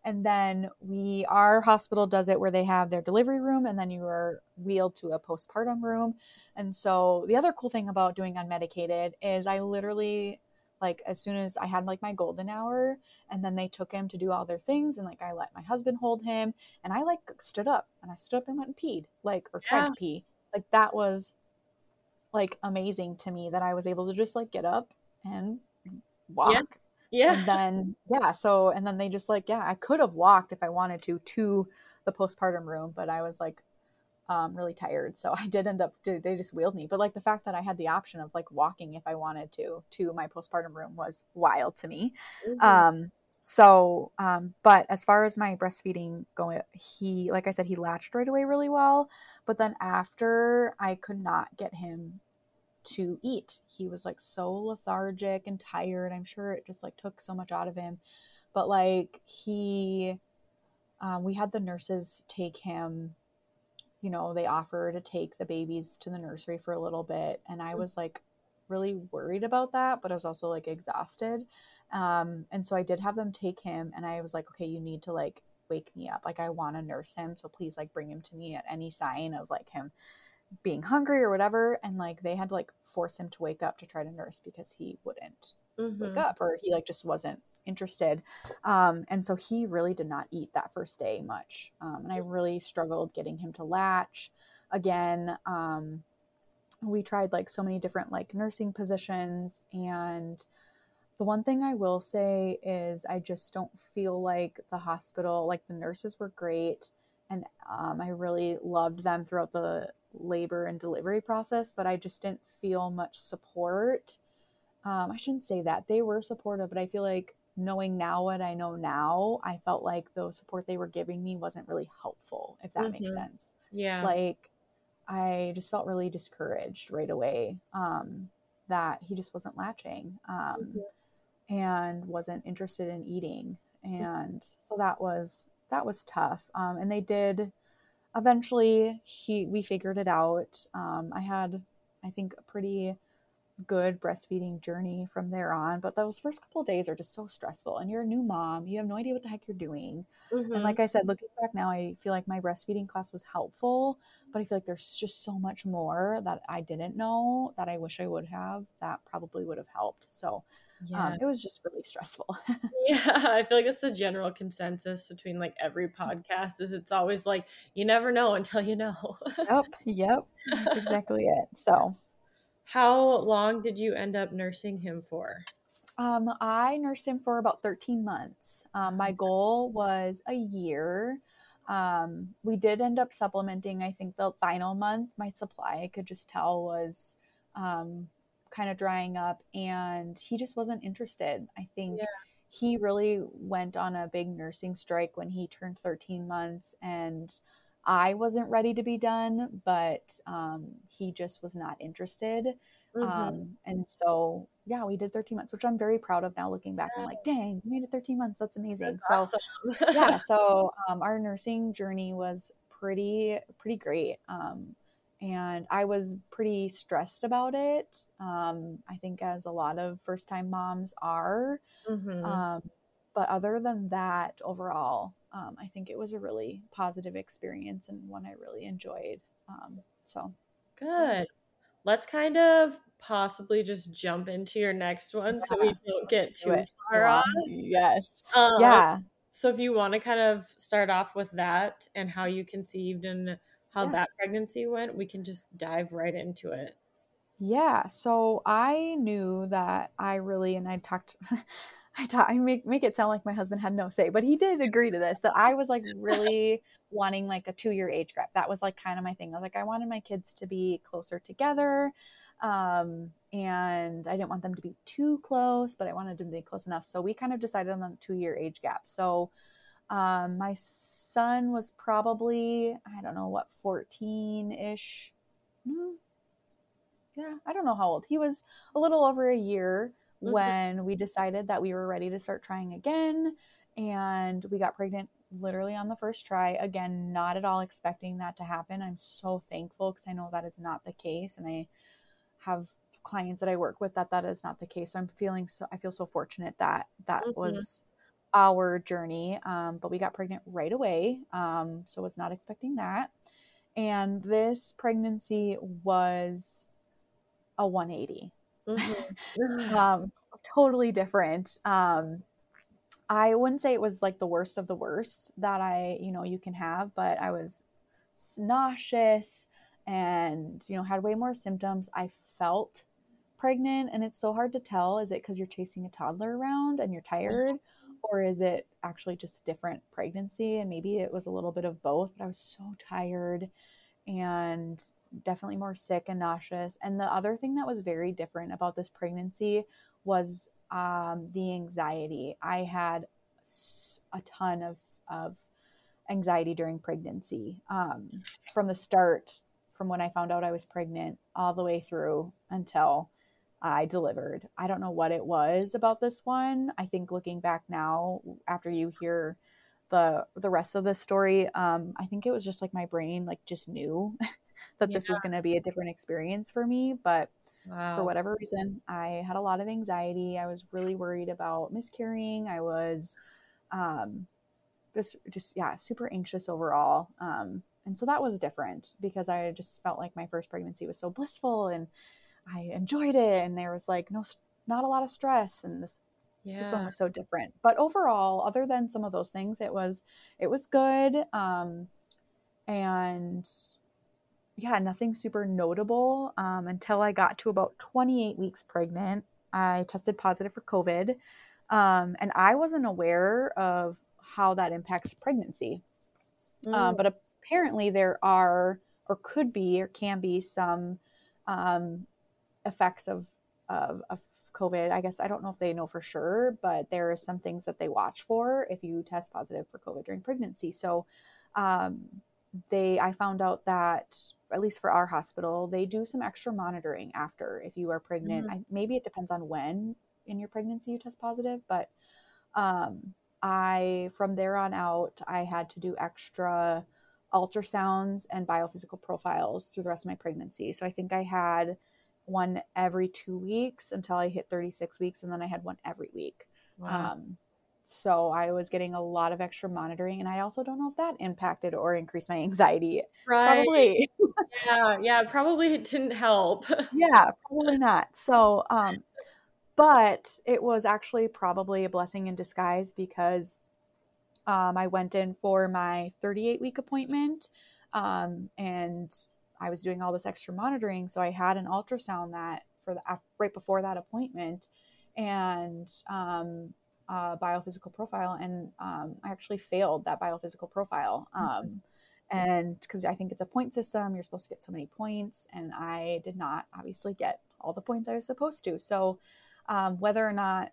And then we, our hospital does it where they have their delivery room, and then you are wheeled to a postpartum room. And so the other cool thing about doing unmedicated is I literally like as soon as I had like my golden hour and then they took him to do all their things and like I let my husband hold him and I like stood up and I stood up and went and peed like or tried Yeah. to pee. Like that was like amazing to me that I was able to just like get up and walk. yeah. And then yeah, so and then they just like yeah, I could have walked if I wanted to to the postpartum room, but I was like um, really tired. So I did end up, they just wheeled me. But like the fact that I had the option of like walking if I wanted to to my postpartum room was wild to me. Mhm. Um, so, um, but as far as my breastfeeding going, he, like I said, he latched right away really well. But then after, I could not get him to eat. He was like so lethargic and tired. I'm sure it just like took so much out of him. But like he, um, we had the nurses take him. You know, they offer to take the babies to the nursery for a little bit, and I was like really worried about that, but I was also like exhausted. Um, and so I did have them take him, and I was like, okay, you need to like wake me up. Like, I want to nurse him. So please, like, bring him to me at any sign of like him being hungry or whatever. And like, they had to like force him to wake up to try to nurse because he wouldn't wake Mhm. up or he like just wasn't interested. Um, and so he really did not eat that first day much. Um, and I really struggled getting him to latch again. Um, we tried like so many different like nursing positions and the one thing I will say is I just don't feel like the hospital, like the nurses were great. And um, I really loved them throughout the labor and delivery process, but I just didn't feel much support. Um, I shouldn't say that. They were supportive, but I feel like knowing now what I know now, I felt like the support they were giving me wasn't really helpful, if that makes Mhm. sense Yeah. like i just felt really discouraged right away um that he just wasn't latching um Mhm. and wasn't interested in eating and so that was that was tough um and they did eventually he we figured it out um i had i think a pretty good breastfeeding journey from there on. But those first couple days are just so stressful, and you're a new mom. You have no idea what the heck you're doing. Mm-hmm. And like I said, looking back now, I feel like my breastfeeding class was helpful, but I feel like there's just so much more that I didn't know that I wish I would have that probably would have helped. So um, yeah. Um, it was just really stressful. yeah, I feel like it's a general consensus between like every podcast is it's always like you never know until you know. yep, yep, that's exactly it. So, how long did you end up nursing him for? Um, I nursed him for about 13 months. Um, my goal was a year. Um, we did end up supplementing. I think the final month, my supply I could just tell was um, kind of drying up and he just wasn't interested. I think yeah. he really went on a big nursing strike when he turned 13 months and I wasn't ready to be done, but um, he just was not interested. Mm-hmm. Um, and so, yeah, we did 13 months, which I'm very proud of now looking back. I'm like, dang, we made it 13 months. That's amazing. That's so, awesome. yeah, so um, our nursing journey was pretty, pretty great. Um, and I was pretty stressed about it. Um, I think, as a lot of first time moms are. Mm-hmm. Um, but other than that, overall, um, I think it was a really positive experience and one I really enjoyed. Um, so good. Let's kind of possibly just jump into your next one yeah, so we don't get too do far off. Yes. Um, yeah. So if you want to kind of start off with that and how you conceived and how yeah. that pregnancy went, we can just dive right into it. Yeah. So I knew that I really, and I talked, I talk, I make make it sound like my husband had no say, but he did agree to this. That I was like really wanting like a two year age gap. That was like kind of my thing. I was like, I wanted my kids to be closer together, um, and I didn't want them to be too close, but I wanted them to be close enough. So we kind of decided on a two year age gap. So um, my son was probably, I don't know what, 14 ish. Yeah, I don't know how old. He was a little over a year mm-hmm. when we decided that we were ready to start trying again. And we got pregnant literally on the first try. Again, not at all expecting that to happen. I'm so thankful because I know that is not the case. And I have clients that I work with that that is not the case. So I'm feeling so, I feel so fortunate that that mm-hmm. was our journey. Um, but we got pregnant right away. Um, so was not expecting that. And this pregnancy was a 180. Mm-hmm. um, totally different. Um, I wouldn't say it was like the worst of the worst that I, you know, you can have, but I was nauseous and, you know, had way more symptoms. I felt pregnant and it's so hard to tell. Is it because you're chasing a toddler around and you're tired? or is it actually just different pregnancy and maybe it was a little bit of both but i was so tired and definitely more sick and nauseous and the other thing that was very different about this pregnancy was um, the anxiety i had a ton of, of anxiety during pregnancy um, from the start from when i found out i was pregnant all the way through until I delivered. I don't know what it was about this one. I think looking back now, after you hear the the rest of the story, um, I think it was just like my brain like just knew that yeah. this was going to be a different experience for me. But wow. for whatever reason, I had a lot of anxiety. I was really worried about miscarrying. I was um, just just yeah, super anxious overall. Um, and so that was different because I just felt like my first pregnancy was so blissful and I enjoyed it and there was like no not a lot of stress and this yeah. this one was so different. But overall, other than some of those things, it was it was good. Um and yeah, nothing super notable um, until I got to about 28 weeks pregnant. I tested positive for COVID, um, and I wasn't aware of how that impacts pregnancy. Um, mm. Um, but apparently, there are, or could be, or can be some um, effects of, of, of COVID. I guess I don't know if they know for sure, but there are some things that they watch for if you test positive for COVID during pregnancy. So, um, they, I found out that at least for our hospital, they do some extra monitoring after if you are pregnant. Mm-hmm. I, maybe it depends on when in your pregnancy you test positive, but um, I from there on out, I had to do extra ultrasounds and biophysical profiles through the rest of my pregnancy. So I think I had one every two weeks until I hit 36 weeks, and then I had one every week. Wow. Um, so I was getting a lot of extra monitoring, and I also don't know if that impacted or increased my anxiety. Right. Probably. yeah, yeah, probably didn't help. yeah, probably not. So, um, but it was actually probably a blessing in disguise because um, I went in for my 38 week appointment, um, and I was doing all this extra monitoring. So I had an ultrasound that for the right before that appointment, and um, uh, biophysical profile, and um, I actually failed that biophysical profile. Mm-hmm. Um, and because I think it's a point system, you're supposed to get so many points, and I did not obviously get all the points I was supposed to. So, um, whether or not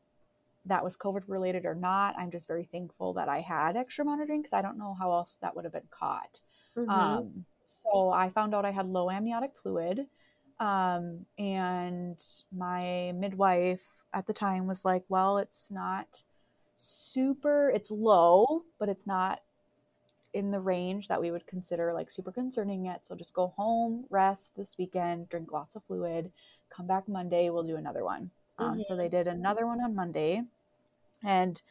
that was COVID related or not, I'm just very thankful that I had extra monitoring because I don't know how else that would have been caught. Mm-hmm. Um, so I found out I had low amniotic fluid. Um, and my midwife at the time was like, well, it's not super, it's low, but it's not in the range that we would consider like super concerning yet. So just go home, rest this weekend, drink lots of fluid, come back Monday, we'll do another one. Um, mm-hmm. So they did another one on Monday. And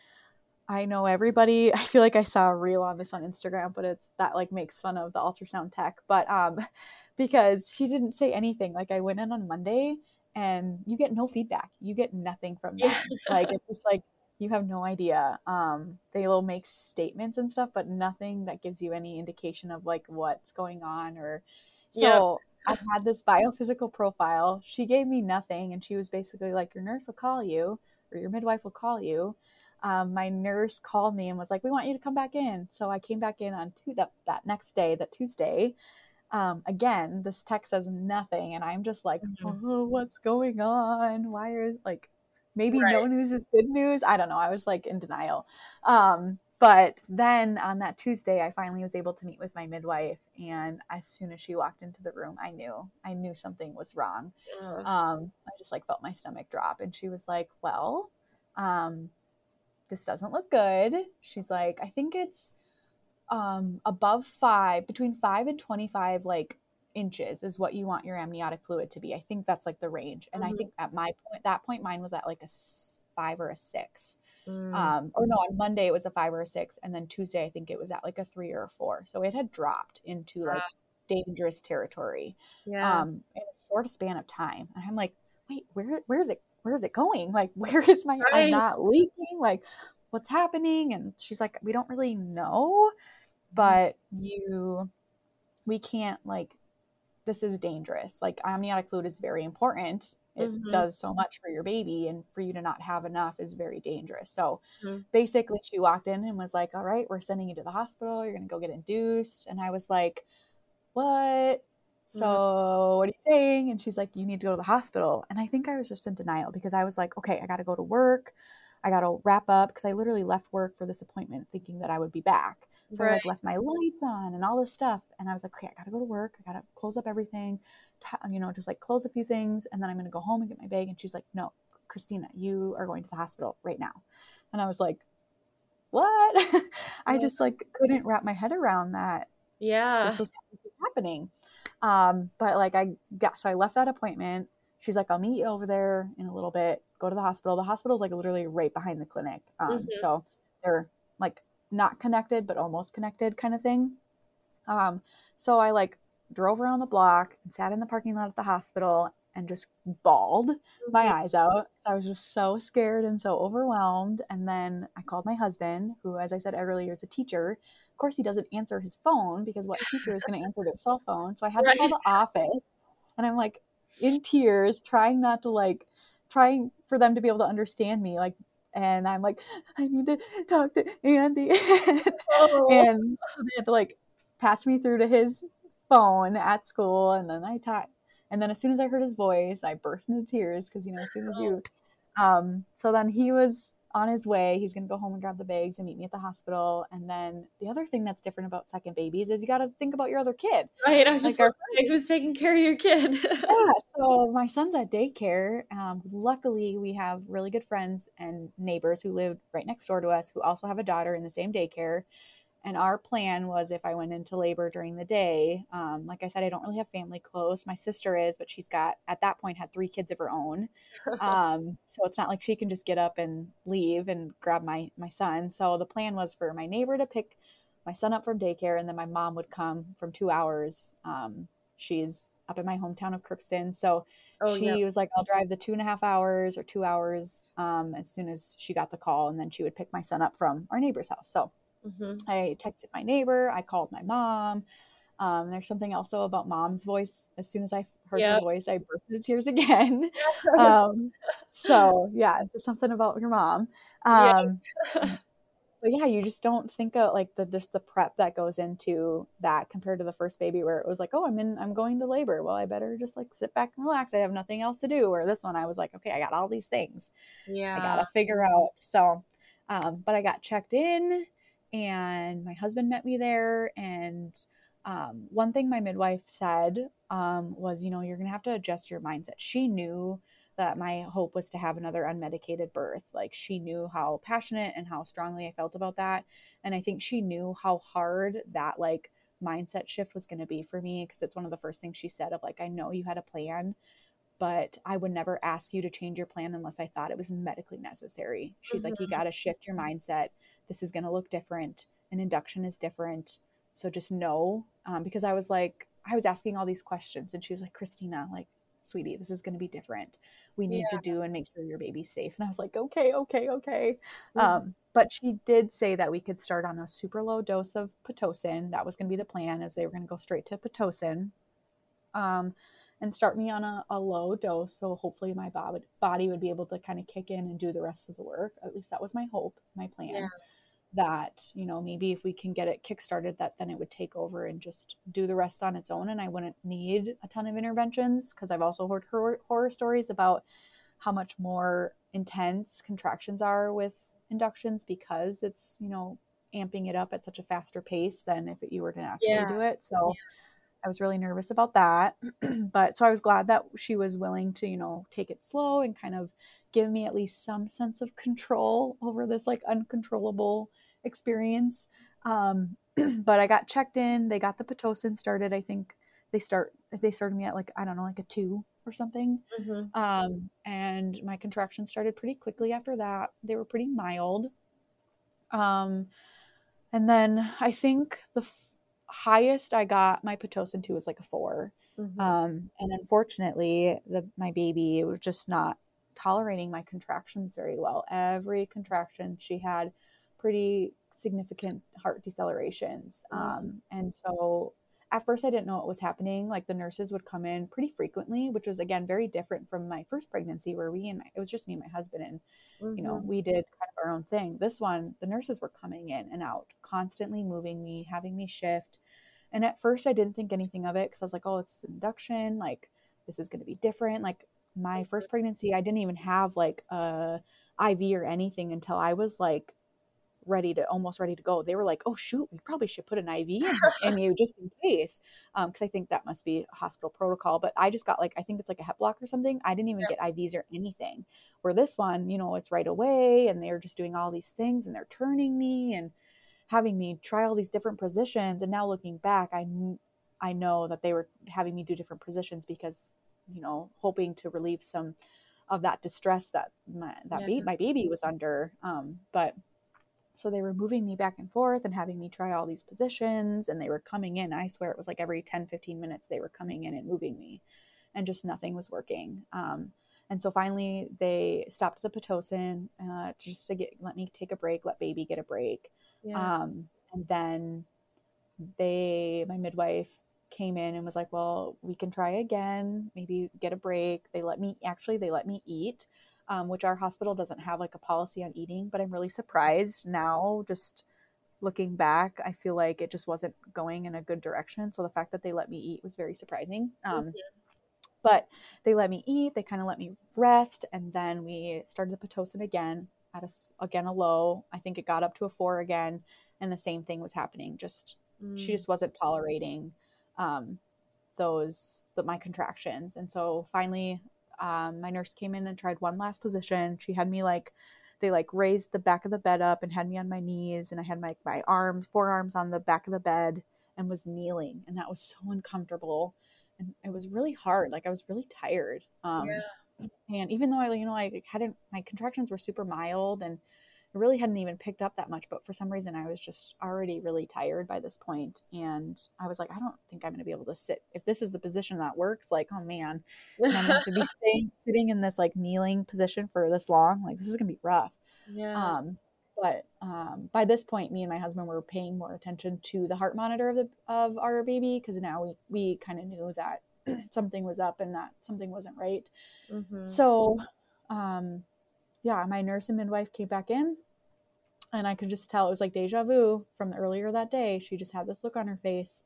I know everybody, I feel like I saw a reel on this on Instagram, but it's that like makes fun of the ultrasound tech. But um, because she didn't say anything. Like I went in on Monday and you get no feedback. You get nothing from them. like it's just like you have no idea. Um, they will make statements and stuff, but nothing that gives you any indication of like what's going on or so I had this biophysical profile. She gave me nothing and she was basically like, Your nurse will call you or your midwife will call you. Um, my nurse called me and was like, "We want you to come back in." So I came back in on two, that that next day, that Tuesday, um, again, this text says nothing, and I'm just like, mm-hmm. oh, what's going on? Why are like maybe right. no news is good news? I don't know. I was like in denial. Um, but then on that Tuesday, I finally was able to meet with my midwife, and as soon as she walked into the room, I knew I knew something was wrong. Um, I just like felt my stomach drop, and she was like, "Well, um, this doesn't look good." She's like, "I think it's." um, above five, between five and 25, like inches is what you want your amniotic fluid to be. I think that's like the range. And mm-hmm. I think at my point, that point, mine was at like a five or a six. Mm. Um, or no, on Monday it was a five or a six. And then Tuesday, I think it was at like a three or a four. So it had dropped into like dangerous territory. Yeah. Um, in a short span of time. And I'm like, wait, where, where is it? Where is it going? Like, where is my, right. I'm not leaking? Like, what's happening? And she's like, we don't really know. Mm-hmm. but you we can't like this is dangerous. Like amniotic fluid is very important. It mm-hmm. does so much for your baby and for you to not have enough is very dangerous. So mm-hmm. basically she walked in and was like all right we're sending you to the hospital. You're going to go get induced. And i was like what? So mm-hmm. what are you saying? And she's like you need to go to the hospital. And i think i was just in denial because i was like okay i got to go to work. I got to wrap up because i literally left work for this appointment thinking that i would be back so right. I like left my lights on and all this stuff. And I was like, okay, I gotta go to work. I gotta close up everything, t- you know, just like close a few things. And then I'm gonna go home and get my bag. And she's like, no, Krystina, you are going to the hospital right now. And I was like, what? I just like couldn't wrap my head around that. Yeah. This was, happening. Um, but like I yeah, so I left that appointment. She's like, I'll meet you over there in a little bit. Go to the hospital. The hospital is like literally right behind the clinic. Um, mm-hmm. so they're like not connected but almost connected kind of thing. Um, so I like drove around the block and sat in the parking lot at the hospital and just bawled my mm-hmm. eyes out. So I was just so scared and so overwhelmed. And then I called my husband, who, as I said earlier, is a teacher. Of course, he doesn't answer his phone because what teacher is going to answer their cell phone? So I had to right. call the office, and I'm like in tears, trying not to like trying for them to be able to understand me, like and I'm like, I need to talk to Andy. oh. and they had to like patch me through to his phone at school. And then I talked. And then as soon as I heard his voice, I burst into tears because, you know, as soon as you, um, so then he was on his way. He's going to go home and grab the bags and meet me at the hospital. And then the other thing that's different about second babies is you got to think about your other kid. Right. I was like just our, who's taking care of your kid. yeah. So my son's at daycare. Um, luckily, we have really good friends and neighbors who live right next door to us who also have a daughter in the same daycare. And our plan was if I went into labor during the day, um, like I said, I don't really have family close. My sister is, but she's got, at that point, had three kids of her own. Um, so it's not like she can just get up and leave and grab my, my son. So the plan was for my neighbor to pick my son up from daycare, and then my mom would come from two hours. Um, she's up in my hometown of Crookston. So oh, she yep. was like, I'll drive the two and a half hours or two hours um, as soon as she got the call. And then she would pick my son up from our neighbor's house. So mm-hmm. I texted my neighbor, I called my mom. Um, there's something also about mom's voice. As soon as I heard yep. her voice, I burst into tears again. um, so yeah, it's just something about your mom. Um, but yeah, you just don't think of like the just the prep that goes into that compared to the first baby where it was like, oh, I'm in, I'm going to labor. Well, I better just like sit back and relax. I have nothing else to do. Or this one, I was like, okay, I got all these things. Yeah, I gotta figure out. So, um, but I got checked in, and my husband met me there, and um, one thing my midwife said um, was, you know, you're gonna have to adjust your mindset. She knew that my hope was to have another unmedicated birth. Like she knew how passionate and how strongly I felt about that. And I think she knew how hard that like mindset shift was going to be for me because it's one of the first things she said of like I know you had a plan, but I would never ask you to change your plan unless I thought it was medically necessary. She's mm-hmm. like you mm-hmm. got to shift your mindset. This is going to look different. An induction is different. So just know um, because I was like I was asking all these questions and she was like Krystina like sweetie this is going to be different we need yeah. to do and make sure your baby's safe. And I was like, okay, okay, okay. Mm-hmm. Um, but she did say that we could start on a super low dose of Pitocin. That was going to be the plan, as they were going to go straight to Pitocin. Um, and start me on a, a low dose. So hopefully my body, body would be able to kind of kick in and do the rest of the work. At least that was my hope, my plan. Yeah. That, you know, maybe if we can get it kickstarted, that then it would take over and just do the rest on its own. And I wouldn't need a ton of interventions because I've also heard horror, horror stories about how much more intense contractions are with inductions because it's, you know, amping it up at such a faster pace than if you were to actually yeah. do it. So yeah. I was really nervous about that. but so I was glad that she was willing to, you know, take it slow and kind of give me at least some sense of control over this like uncontrollable experience. Um, but I got checked in. They got the pitocin started. I think they start they started me at like I don't know like a two or something. Mm-hmm. Um, and my contractions started pretty quickly after that. They were pretty mild. Um, and then I think the f- highest I got my pitocin to was like a 4 mm-hmm. Um, and unfortunately, the my baby was just not tolerating my contractions very well. Every contraction she had pretty significant heart decelerations. Mm-hmm. Um, and so at first I didn't know what was happening. Like the nurses would come in pretty frequently, which was again very different from my first pregnancy where we and my, it was just me and my husband and mm-hmm. you know, mm-hmm. we did kind of our own thing. This one, the nurses were coming in and out, constantly moving me, having me shift. And at first I didn't think anything of it cuz I was like, "Oh, it's induction, like this is going to be different." Like my first pregnancy, I didn't even have like a IV or anything until I was like ready to almost ready to go. They were like, "Oh shoot, we probably should put an IV in, in you just in case," because um, I think that must be a hospital protocol. But I just got like I think it's like a hep lock or something. I didn't even get IVs or anything. Where this one, you know, it's right away, and they're just doing all these things, and they're turning me and having me try all these different positions. And now looking back, I I know that they were having me do different positions because you know hoping to relieve some of that distress that my that yeah. ba- my baby was under. Um, but so they were moving me back and forth and having me try all these positions and they were coming in. I swear it was like every 10, 15 minutes they were coming in and moving me and just nothing was working. Um, and so finally they stopped the Pitocin uh, just to get, let me take a break, let baby get a break. Yeah. Um, and then they, my midwife came in and was like, well, we can try again, maybe get a break. They let me, actually, they let me eat um, which our hospital doesn't have like a policy on eating. But I'm really surprised now, just looking back, I feel like it just wasn't going in a good direction. So the fact that they let me eat was very surprising. Um, mm-hmm. But they let me eat, they kind of let me rest, and then we started the Pitocin again at a, again a low. I think it got up to a four again, and the same thing was happening. Just mm. she just wasn't tolerating um, those the, my contractions, and so finally um, my nurse came in and tried one last position. She had me like they like raised the back of the bed up and had me on my knees. And I had my my arms forearms on the back of the bed and was kneeling. And that was so uncomfortable. And it was really hard. Like I was really tired. Um yeah. and even though I you know I hadn't my contractions were super mild and really hadn't even picked up that much, but for some reason I was just already really tired by this point, and I was like, I don't think I'm going to be able to sit if this is the position that works. Like, oh man, I'm going to be staying, sitting in this like kneeling position for this long. Like, this is going to be rough. Yeah. Um, but um, by this point, me and my husband were paying more attention to the heart monitor of the of our baby because now we we kind of knew that something was up and that something wasn't right. Mm-hmm. So, um, yeah, my nurse and midwife came back in and I could just tell it was like deja vu from earlier that day. She just had this look on her face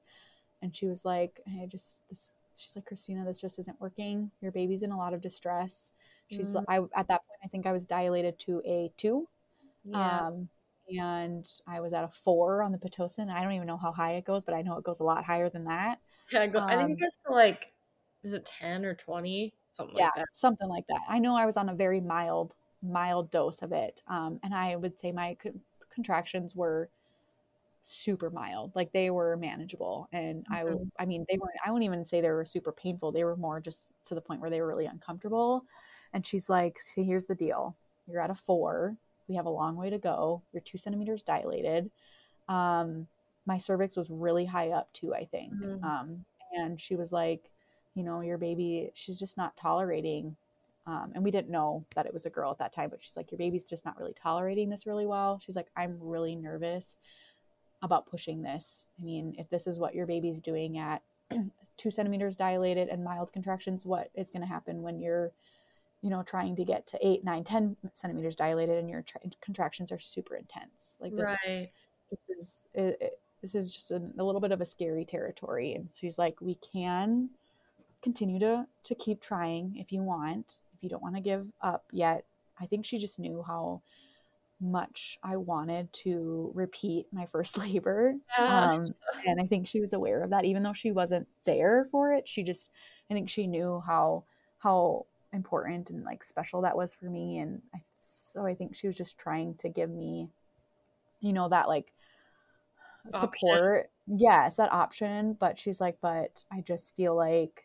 and she was like, Hey, just this she's like, Krystina, this just isn't working. Your baby's in a lot of distress. She's mm. I at that point I think I was dilated to a two. Yeah. Um and I was at a four on the Pitocin. I don't even know how high it goes, but I know it goes a lot higher than that. Yeah, I, go, um, I think it um, goes to like, is it 10 or 20? Something yeah, like that. Something like that. I know I was on a very mild mild dose of it. Um, and I would say my co- contractions were super mild, like they were manageable. And mm-hmm. I, I mean, they weren't, I wouldn't even say they were super painful. They were more just to the point where they were really uncomfortable. And she's like, here's the deal. You're at a four. We have a long way to go. You're two centimeters dilated. Um, my cervix was really high up too, I think. Mm-hmm. Um, and she was like, you know, your baby, she's just not tolerating um, and we didn't know that it was a girl at that time, but she's like, Your baby's just not really tolerating this really well. She's like, I'm really nervous about pushing this. I mean, if this is what your baby's doing at two centimeters dilated and mild contractions, what is going to happen when you're, you know, trying to get to eight, nine, 10 centimeters dilated and your tra- contractions are super intense? Like this, right. this is, it, it, this is just a, a little bit of a scary territory. And she's like, We can continue to to keep trying if you want you don't want to give up yet. I think she just knew how much I wanted to repeat my first labor. Um, and I think she was aware of that, even though she wasn't there for it. She just, I think she knew how, how important and like special that was for me. And I, so I think she was just trying to give me, you know, that like support. Option. Yes, that option. But she's like, but I just feel like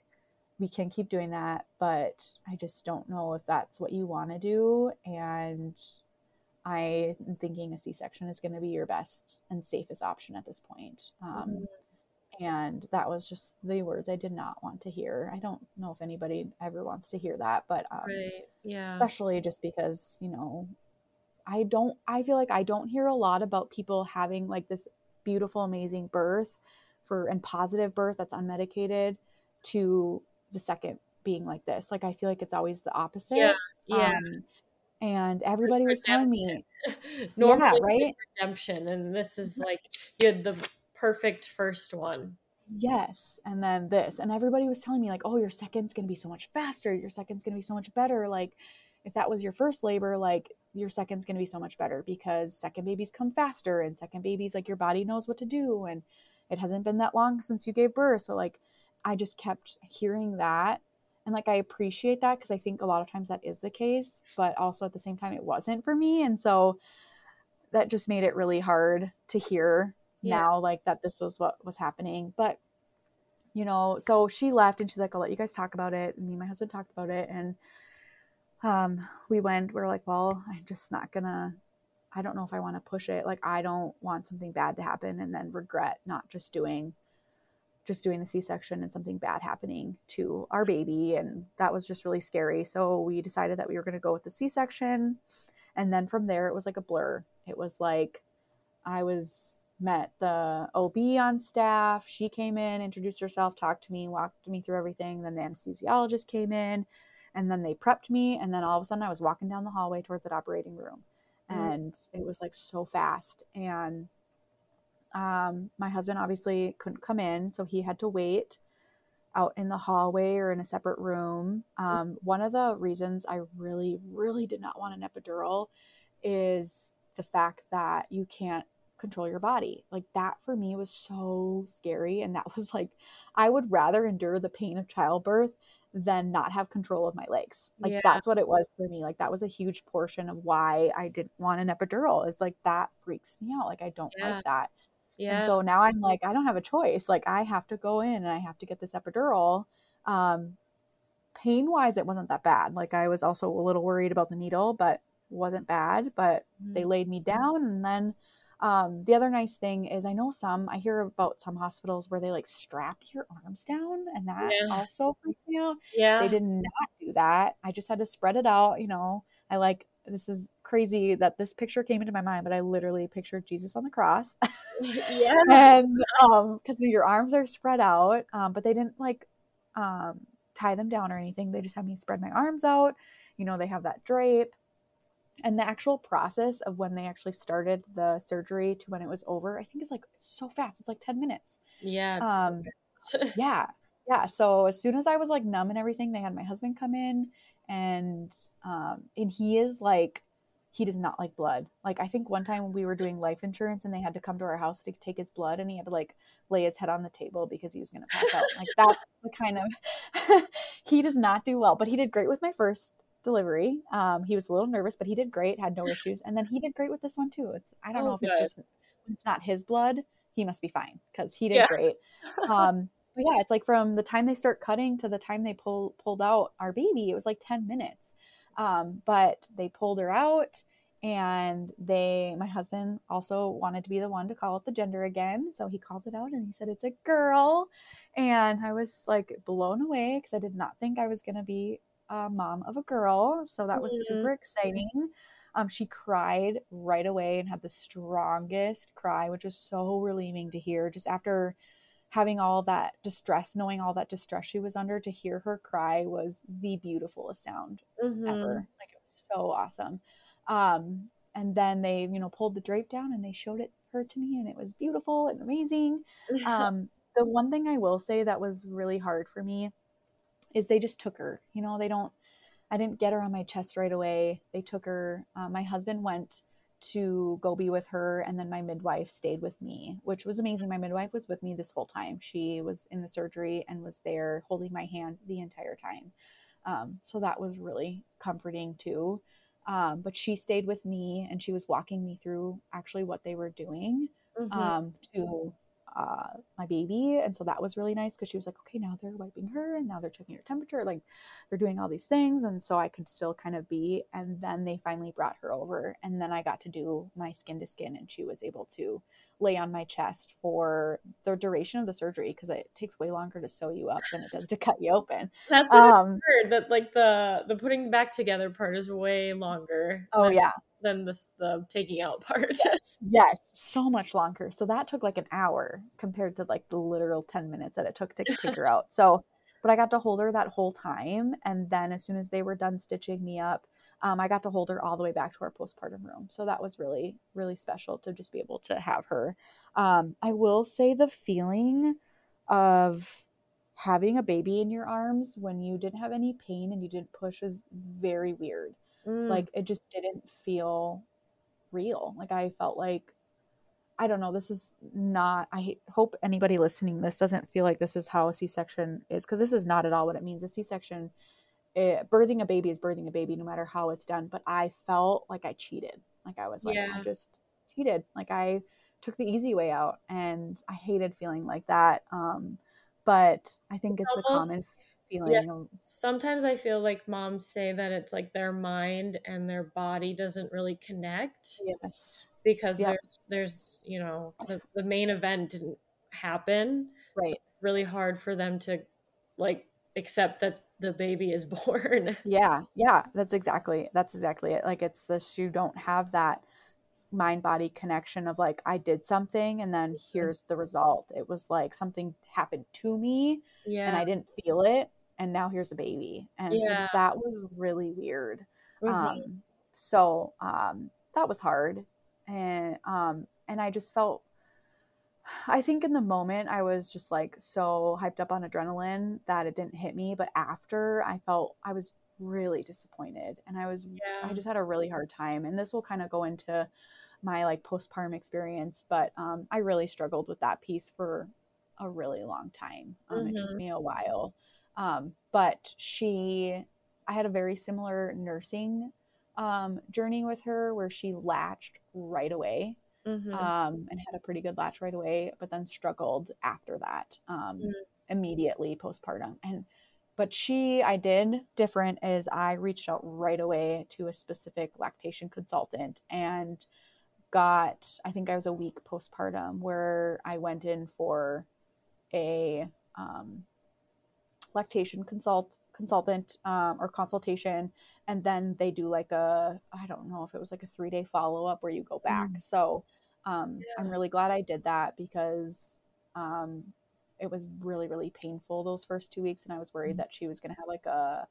we can keep doing that, but I just don't know if that's what you want to do. And I'm thinking a C section is going to be your best and safest option at this point. Um, mm-hmm. And that was just the words I did not want to hear. I don't know if anybody ever wants to hear that, but um, right. yeah, especially just because you know, I don't. I feel like I don't hear a lot about people having like this beautiful, amazing birth for and positive birth that's unmedicated to the second being like this. Like I feel like it's always the opposite. Yeah. Yeah. Um, and everybody was telling me normally yeah, right? redemption. And this is like you had the perfect first one. Yes. And then this. And everybody was telling me, like, oh, your second's gonna be so much faster, your second's gonna be so much better. Like if that was your first labor, like your second's going to be so much better because second babies come faster and second babies like your body knows what to do and it hasn't been that long since you gave birth so like I just kept hearing that. And like I appreciate that because I think a lot of times that is the case, but also at the same time it wasn't for me. And so that just made it really hard to hear yeah. now like that this was what was happening. But you know, so she left and she's like, I'll let you guys talk about it. And me and my husband talked about it and um we went, we are like, well, I'm just not gonna I don't know if I want to push it. Like I don't want something bad to happen and then regret not just doing just doing the C-section and something bad happening to our baby and that was just really scary. So we decided that we were going to go with the C-section and then from there it was like a blur. It was like I was met the OB on staff. She came in, introduced herself, talked to me, walked me through everything. Then the anesthesiologist came in and then they prepped me and then all of a sudden I was walking down the hallway towards that operating room. Mm. And it was like so fast and um, my husband obviously couldn't come in, so he had to wait out in the hallway or in a separate room. Um, one of the reasons I really, really did not want an epidural is the fact that you can't control your body. Like that for me was so scary. And that was like, I would rather endure the pain of childbirth than not have control of my legs. Like Yeah. that's what it was for me. Like that was a huge portion of why I didn't want an epidural is like that freaks me out. Like I don't Yeah. like that. Yeah. And so now I'm like, I don't have a choice. Like I have to go in and I have to get this epidural. Um, pain wise, it wasn't that bad. Like I was also a little worried about the needle, but wasn't bad. But they Mhm. laid me down and then um, the other nice thing is I know some I hear about some hospitals where they like strap your arms down and that Yeah. also freaks me out. yeah. They did not do that. I just had to spread it out, you know. I like this is crazy that this picture came into my mind, but I literally pictured Jesus on the cross. yeah. and um because your arms are spread out um but they didn't like um tie them down or anything. They just had me spread my arms out. You know they have that drape. And the actual process of when they actually started the surgery to when it was over i think is like so fast. It's like 10 minutes. Yeah. it's um yeah. Yeah. So as soon as i was like numb and everything they had my husband come in and um and he is like he does not like blood. Like i think one time we were doing life insurance and they had to come to our house to take his blood and he had to like lay his head on the table because he was going to pass out. Like that's the kind of he does not do well but he did great with my first delivery. Um he was a little nervous but he did great had no issues. And then he did great with this one too. It's i don't Oh, know if it's just it's not his blood he must be fine because he did Yeah. great. Um but yeah it's like from the time they start cutting to the time they pull pulled out our baby it was like 10 minutes um but they pulled her out and they my husband also wanted to be the one to call out the gender again. So he called it out and he said it's a girl. And i was like blown away because i did not think i was going to be a mom of a girl. So that was Mhm. super exciting. Um, she cried right away and had the strongest cry which was so relieving to hear just after having all that distress knowing all that distress she was under to hear her cry was the beautifulest sound Mhm. ever. Like it was so awesome. Um, and then they, you know, pulled the drape down and they showed it her to me, and it was beautiful and amazing. Um, the one thing I will say that was really hard for me is they just took her. You know, they don't. I didn't get her on my chest right away. They took her. Uh, my husband went to go be with her, and then my midwife stayed with me, which was amazing. My midwife was with me this whole time. She was in the surgery and was there holding my hand the entire time. Um, so that was really comforting too. Um, but she stayed with me and she was walking me through actually what they were doing Mhm. um, to uh, my baby. And so that was really nice because she was like, okay, now they're wiping her and now they're checking her temperature. Like they're doing all these things. And so I could still kind of be. And then they finally brought her over. And then I got to do my skin to skin and she was able to lay on my chest for the duration of the surgery because it takes way longer to sew you up than it does to cut you open. That's what Um, I've heard. That like the the putting back together part is way longer. oh, yeah. Than this the taking out part. Yes, yes, so much longer. So that took like an hour compared to like the literal 10 minutes that it took to take her out. So, but I got to hold her that whole time. And then as soon as they were done stitching me up, um, I got to hold her all the way back to our postpartum room. So that was really, really special to just be able to have her. Um, I will say the feeling of having a baby in your arms when you didn't have any pain and you didn't push is very weird Mm. like it just didn't feel real. Like i felt like i don't know this is not i hope anybody listening this doesn't feel like this is how a c-section is because this is not at all what it means. A c-section it, birthing a baby is birthing a baby no matter how it's done but i felt like i cheated. Like i was like i just cheated. Like i took the easy way out and i hated feeling like that um but i think it's, It's a common feeling Yes. Sometimes I feel like moms say that it's like their mind and their body doesn't really connect yes because Yep. there's there's you know the, the main event didn't happen. Right it's really hard for them to like accept that the baby is born. Yeah, yeah, that's exactly that's exactly it. Like it's this you don't have that mind body connection of like I did something and then mm-hmm. here's the result. It was like something happened to me yeah. and I didn't feel it and now here's a baby. And so Yeah. that was really weird. Mhm. Um so um that was hard. And um and I just felt I think in the moment I was just like so hyped up on adrenaline that it didn't hit me, but after I felt I was really disappointed and I was yeah. I just had a really hard time and this will kind of go into my like postpartum experience, but um I really struggled with that piece for a really long time. Um it took Mhm. me a while. Um, but she, I had a very similar nursing um, journey with her where she latched right away Mhm. um, and had a pretty good latch right away, but then struggled after that um, Mm. immediately postpartum. And but she, I did different is I reached out right away to a specific lactation consultant and got I think I was a week postpartum where I went in for a um, lactation consult consultant um, or consultation and then they do like a i don't know if it was like a three day follow-up where you go back. Mm. so um, i'm really glad i did that because um, it was really really painful those first two weeks and i was worried Mm. that she was going to have like a,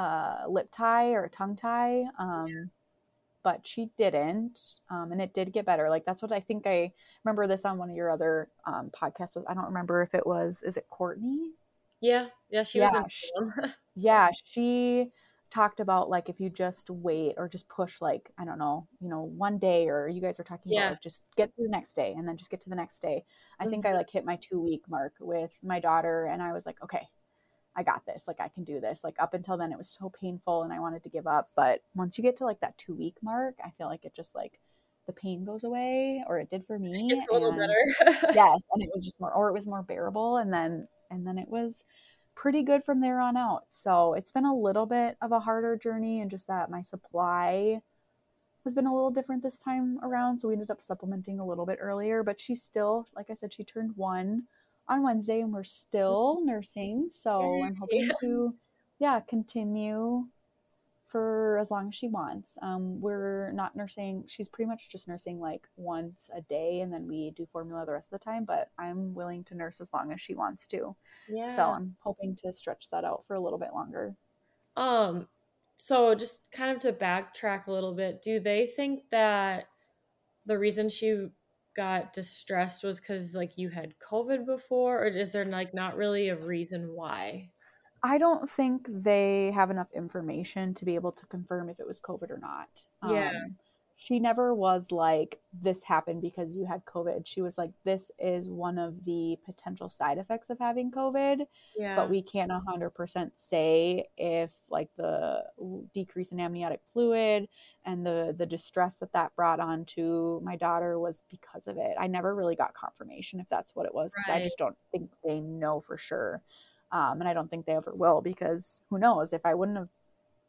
a lip tie or a tongue tie um, but she didn't um, and it did get better. Like that's what i think i remember this on one of your other um, podcasts i don't remember if it was is it courtney Yeah, yeah, she was Yeah, in sh- film. yeah she talked about like if you just wait or just push like i don't know you know one day or you guys are talking Yeah. about like just get to the next day and then just get to the next day i think i Mhm. like hit my two week mark with my daughter and i was like okay i got this like i can do this like up until then it was so painful and i wanted to give up but once you get to like that two week mark i feel like it just like the pain goes away or it did for me it's a little and- better. yes and it was just more or it was more bearable and then and then it was pretty good from there on out so it's been a little bit of a harder journey and just that my supply has been a little different this time around so we ended up supplementing a little bit earlier but she's still like i said she turned one on wednesday and we're mm-hmm. still nursing so i'm hoping Yay. to yeah continue for as long as she wants. Um, we're not nursing. She's pretty much just nursing like once a day, and then we do formula the rest of the time. But I'm willing to nurse as long as she wants to. yeah. So I'm hoping to stretch that out for a little bit longer. Um, so just kind of to backtrack a little bit, do they think that the reason she got distressed was because like you had COVID before, or is there like not really a reason why? I don't think they have enough information to be able to confirm if it was COVID or not. Yeah. Um, she never was like, this happened because you had COVID. She was like, this is one of the potential side effects of having COVID. Yeah. but we can't 100% say if like the decrease in amniotic fluid and the the distress that that brought on to my daughter was because of it i never really got confirmation if that's what it was because i just don't think they know for sure um, and i don't think they ever will because who knows? If i wouldn't have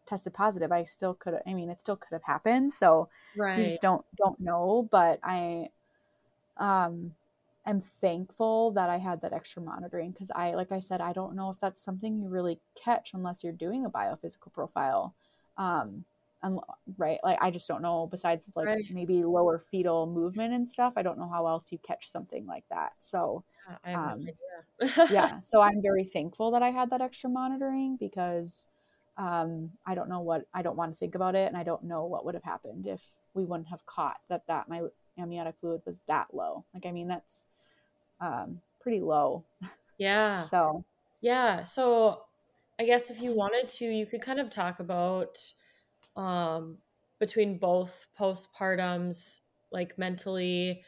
tested positive i still could have i mean it still could have happened. So you just don't don't know. But i um am thankful that i had that extra monitoring because i like i said i don't know if that's something you really catch unless you're doing a biophysical profile. Um and right? Like i just don't know besides like Right. maybe lower fetal movement and stuff. I don't know how else you catch something like that. So I have um, no idea. yeah so i'm very thankful that i had that extra monitoring because um, i don't know what i don't want to think about it and i don't know what would have happened if we wouldn't have caught that that my amniotic fluid was that low like i mean that's um, pretty low yeah. so Yeah. So I guess if you wanted to, you could kind of talk about um between both postpartums, like mentally,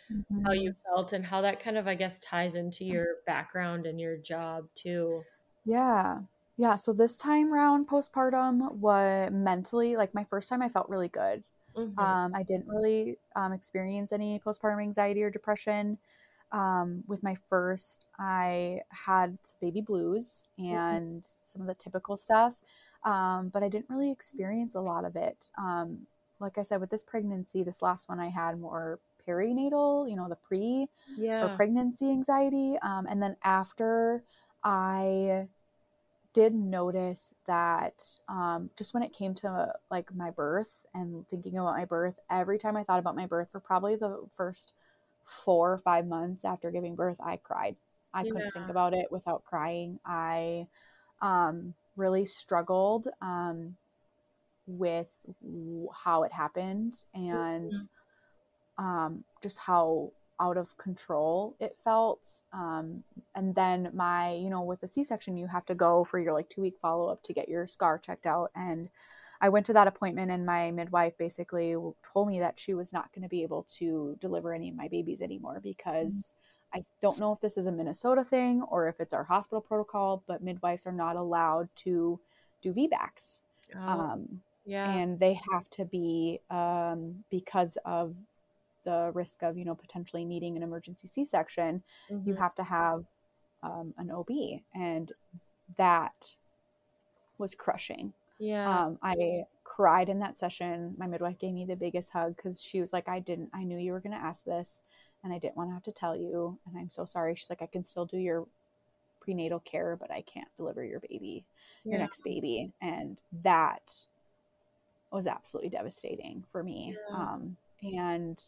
how you felt and how that kind of I guess ties into your background and your job too. Yeah. Yeah. So this time round postpartum was mentally like my first time I felt really good. Mhm. Um, I didn't really um, experience any postpartum anxiety or depression. Um, with my first, I had baby blues and some of the typical stuff, um, but I didn't really experience a lot of it. Um, like I said, with this pregnancy, this last one I had more perinatal, you know, the pre or pregnancy anxiety. Um, and then after, I did notice that um, just when it came to like my birth and thinking about my birth, every time I thought about my birth for probably the first four or five months after giving birth, I cried. I couldn't think about it without crying. I um, really struggled um, with how it happened and Mhm. um, just how out of control it felt. Um, and then my, you know, with the C-section, you have to go for your like two week follow up to get your scar checked out. And I went to that appointment, and my midwife basically told me that she was not going to be able to deliver any of my babies anymore because I don't know if this is a Minnesota thing or if it's our hospital protocol, but midwives are not allowed to do VBACs. Oh, Um, yeah. and they have to be um, because of the risk of you know potentially needing an emergency c-section you Mhm. have to have um, an ob and that was crushing yeah. um, i cried in that session my midwife gave me the biggest hug because she was like i didn't i knew you were going to ask this and i didn't want to have to tell you and i'm so sorry she's like i can still do your prenatal care but i can't deliver your baby your next baby and that was absolutely devastating for me. Yeah. um, and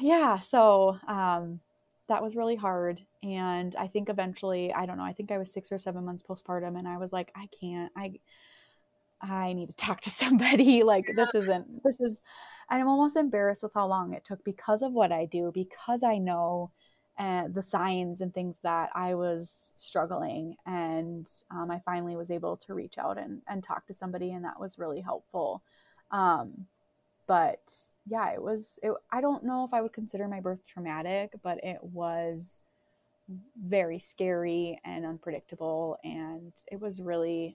yeah so um, that was really hard. And i think eventually i don't know i think i was six or seven months postpartum and i was like i can't i i need to talk to somebody. Like this isn't this is i'm almost embarrassed with how long it took because of what i do because i know uh, the signs and things that I was struggling. And um, I finally was able to reach out and, and talk to somebody, and that was really helpful. Um, but yeah, it was, it, I don't know if I would consider my birth traumatic, but it was very scary and unpredictable. And it was really,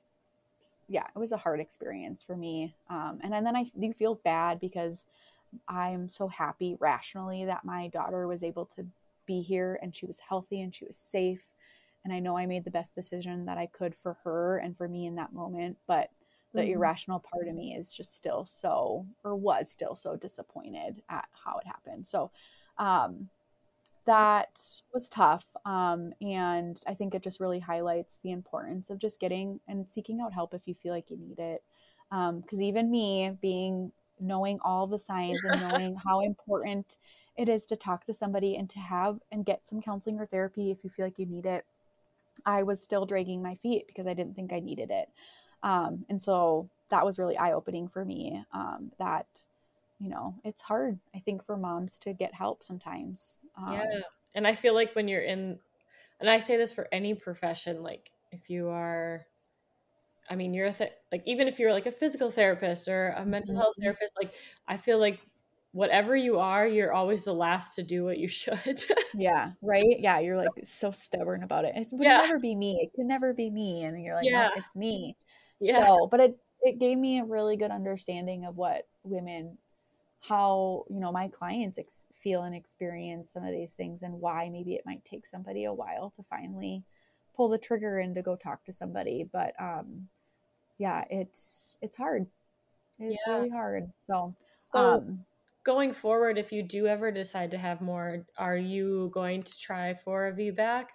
yeah, it was a hard experience for me. Um, and, and then I do feel bad because I'm so happy rationally that my daughter was able to be here and she was healthy and she was safe. And i know i made the best decision that i could for her and for me in that moment but the Mhm. irrational part of me is just still so or was still so disappointed at how it happened. So um that was tough um and i think it just really highlights the importance of just getting and seeking out help if you feel like you need it. Um because even me being knowing all the signs and knowing how important it is to talk to somebody and to have and get some counseling or therapy if you feel like you need it. I was still dragging my feet because I didn't think I needed it. Um, and so that was really eye opening for me um, that, you know, it's hard, I think, for moms to get help sometimes. Um, yeah. And I feel like when you're in, and I say this for any profession, like if you are, I mean, you're a th- like even if you're like a physical therapist or a mental health Mhm. therapist, like I feel like whatever you are, you're always the last to do what you should. Yeah, right. Yeah, you're like so stubborn about it. It would Yeah. never be me. It could never be me. And you're like, Yeah. no, it's me. Yeah. So, but it it gave me a really good understanding of what women, how you know my clients ex- feel and experience some of these things, and why maybe it might take somebody a while to finally pull the trigger and to go talk to somebody. But um, yeah, it's it's hard. It's Yeah. really hard. So, so um, going forward, if you do ever decide to have more, are you going to try for a VBAC?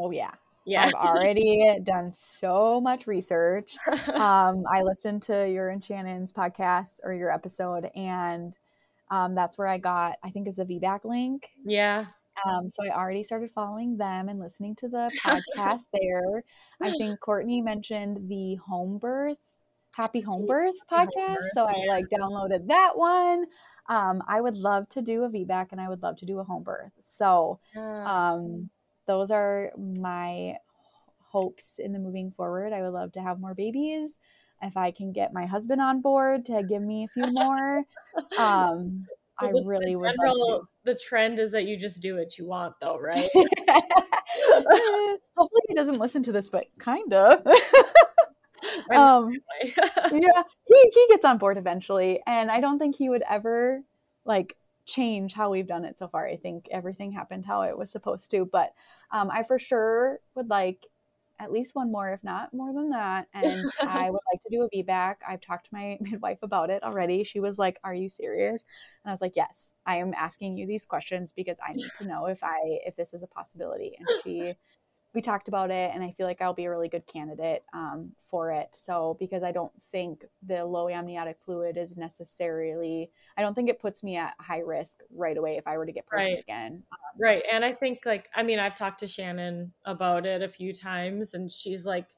oh yeah. Yeah. I've already done so much research. Um, I listened to your and Shannon's podcast or your episode, and um, that's where I got, I think, is the VBAC link. yeah. Um, so I already started following them and listening to the podcast there. I think Courtney mentioned the home birth, happy home birth Home podcast. birth, so I yeah. like downloaded that one. Um, I would love to do a VBAC and I would love to do a home birth. So um, those are my hopes in the moving forward. I would love to have more babies. If I can get my husband on board to give me a few more, um, I Well, the- the really would love general- to The trend is that you just do what you want, though, right? Hopefully he doesn't listen to this, but kind of. um, yeah, he, he gets on board eventually. And I don't think he would ever like change how we've done it so far. I think everything happened how it was supposed to. But um, I for sure would like at least one more, if not more than that. And I would like to do a VBAC. I've talked to my midwife about it already. She was like, Are you serious? And I was like, Yes, I am asking you these questions because I need to know if I if this is a possibility. And she we talked about it and I feel like I'll be a really good candidate um, for it. So because I don't think the low amniotic fluid is necessarily I don't think it puts me at high risk right away if I were to get pregnant Right. again. Right. And I think, like, I mean, I've talked to Shannon about it a few times, and she's like,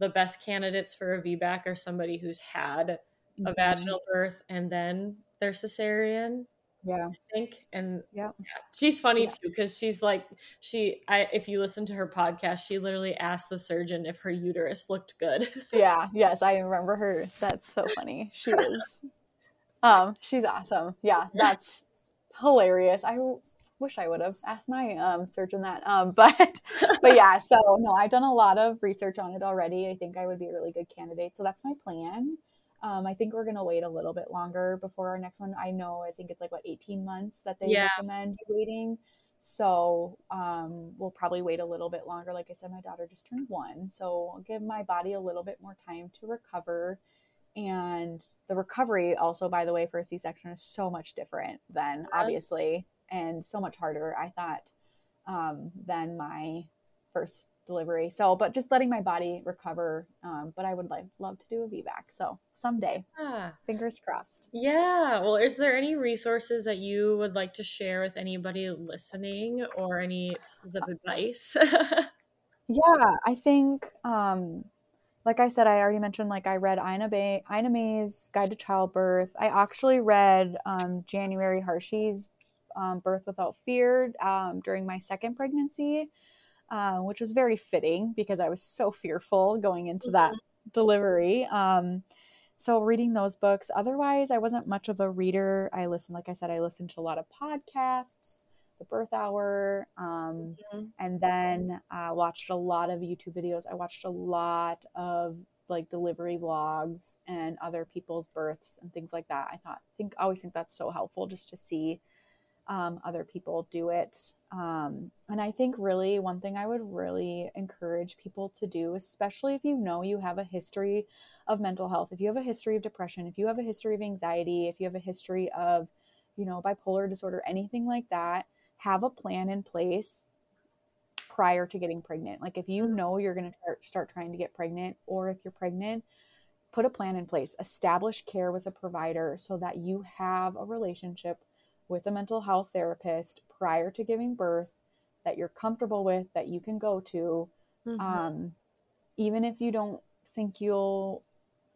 the best candidates for a VBAC are somebody who's had a Mhm. vaginal birth and then their cesarean. Yeah. I think, and Yeah. she's funny Yeah. too because she's like, she, I, if you listen to her podcast, she literally asked the surgeon if her uterus looked good. Yeah. Yes, I remember her. That's so funny. She is. Um, she's awesome. Yeah, that's hilarious. I wish I would have asked my um, surgeon that. Um, but but yeah, so no, I've done a lot of research on it already. I think I would be a really good candidate. So that's my plan. Um, I think we're gonna wait a little bit longer before our next one. I know I think it's like what 18 months that they yeah. recommend waiting. So um, we'll probably wait a little bit longer. Like I said, my daughter just turned one, so I'll give my body a little bit more time to recover. And the recovery, also, by the way, for a C section is so much different than obviously and so much harder, I thought, um, than my first delivery. So, but just letting my body recover. Um, but I would like love to do a VBAC. So someday, yeah. fingers crossed. Yeah. Well, is there any resources that you would like to share with anybody listening, or any pieces of advice? yeah, I think. Um, like I said, I already mentioned, like I read Ina, Bay, Ina May's Guide to Childbirth. I actually read um, January Harshe's um, Birth Without Fear um, during my second pregnancy, uh, which was very fitting because I was so fearful going into mm-hmm. that delivery. Um, so reading those books. Otherwise, I wasn't much of a reader. I listened, like I said, I listened to a lot of podcasts, the Birth Hour, um, mm-hmm. and then uh, watched a lot of YouTube videos. I watched a lot of like delivery vlogs and other people's births and things like that. I thought, think, always think that's so helpful just to see um, other people do it. Um, and I think really one thing I would really encourage people to do, especially if you know you have a history of mental health, if you have a history of depression, if you have a history of anxiety, if you have a history of, you know, bipolar disorder, anything like that, have a plan in place prior to getting pregnant. Like if you know you're going to start trying to get pregnant, or if you're pregnant, put a plan in place, establish care with a provider so that you have a relationship with a mental health therapist prior to giving birth that you're comfortable with that you can go to mm-hmm. um, even if you don't think you'll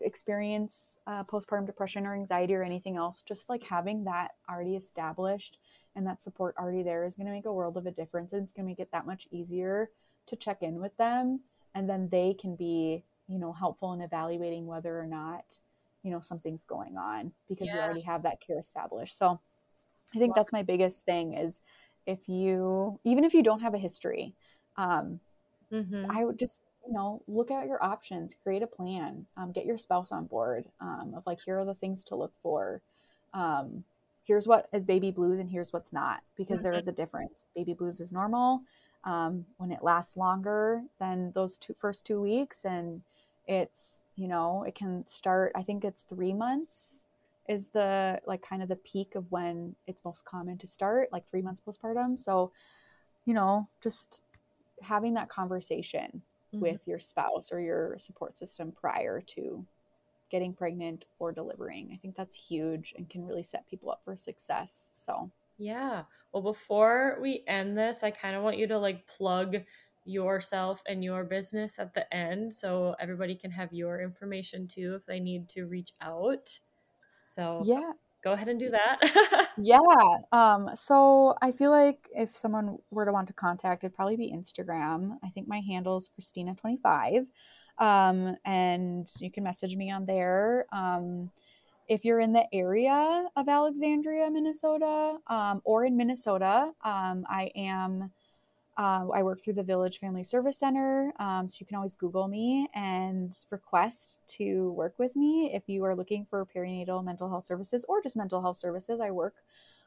experience uh, postpartum depression or anxiety or anything else just like having that already established and that support already there is going to make a world of a difference and it's going to make it that much easier to check in with them and then they can be you know helpful in evaluating whether or not you know something's going on because yeah. you already have that care established so I think that's my biggest thing is if you, even if you don't have a history, um, mm-hmm. I would just, you know, look at your options, create a plan, um, get your spouse on board um, of like, here are the things to look for. Um, here's what is baby blues and here's what's not, because mm-hmm. there is a difference. Baby blues is normal um, when it lasts longer than those two first two weeks. And it's, you know, it can start, I think it's three months is the like kind of the peak of when it's most common to start, like three months postpartum. So, you know, just having that conversation mm-hmm. with your spouse or your support system prior to getting pregnant or delivering. I think that's huge and can really set people up for success. So, yeah. Well, before we end this, I kind of want you to like plug yourself and your business at the end so everybody can have your information too if they need to reach out. So yeah, go ahead and do that. yeah. Um, so I feel like if someone were to want to contact, it'd probably be Instagram. I think my handle is Krystina25. Um, and you can message me on there. Um, if you're in the area of Alexandria, Minnesota, um, or in Minnesota, um, I am uh, I work through the Village Family Service Center, um, so you can always Google me and request to work with me if you are looking for perinatal mental health services or just mental health services. I work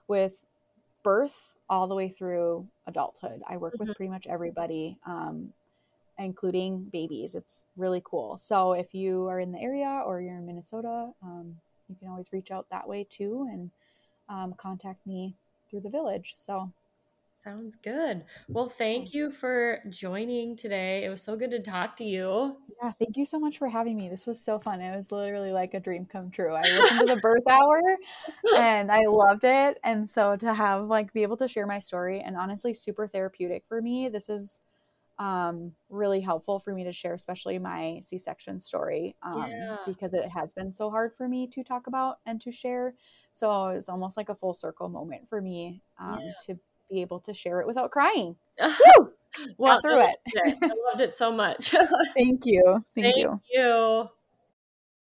with birth all the way through adulthood. I work mm-hmm. with pretty much everybody, um, including babies. It's really cool. So if you are in the area or you're in Minnesota, um, you can always reach out that way too and um, contact me through the village. So Sounds good. Well, thank you for joining today. It was so good to talk to you. Yeah, thank you so much for having me. This was so fun. It was literally like a dream come true. I listened to the birth hour and I loved it. And so to have like be able to share my story and honestly super therapeutic for me. This is um, really helpful for me to share, especially my C-section story, um, yeah. because it has been so hard for me to talk about and to share. So it was almost like a full circle moment for me um, yeah. to be able to share it without crying. Well, through it. it. I loved it so much. Thank you. Thank, Thank you. you.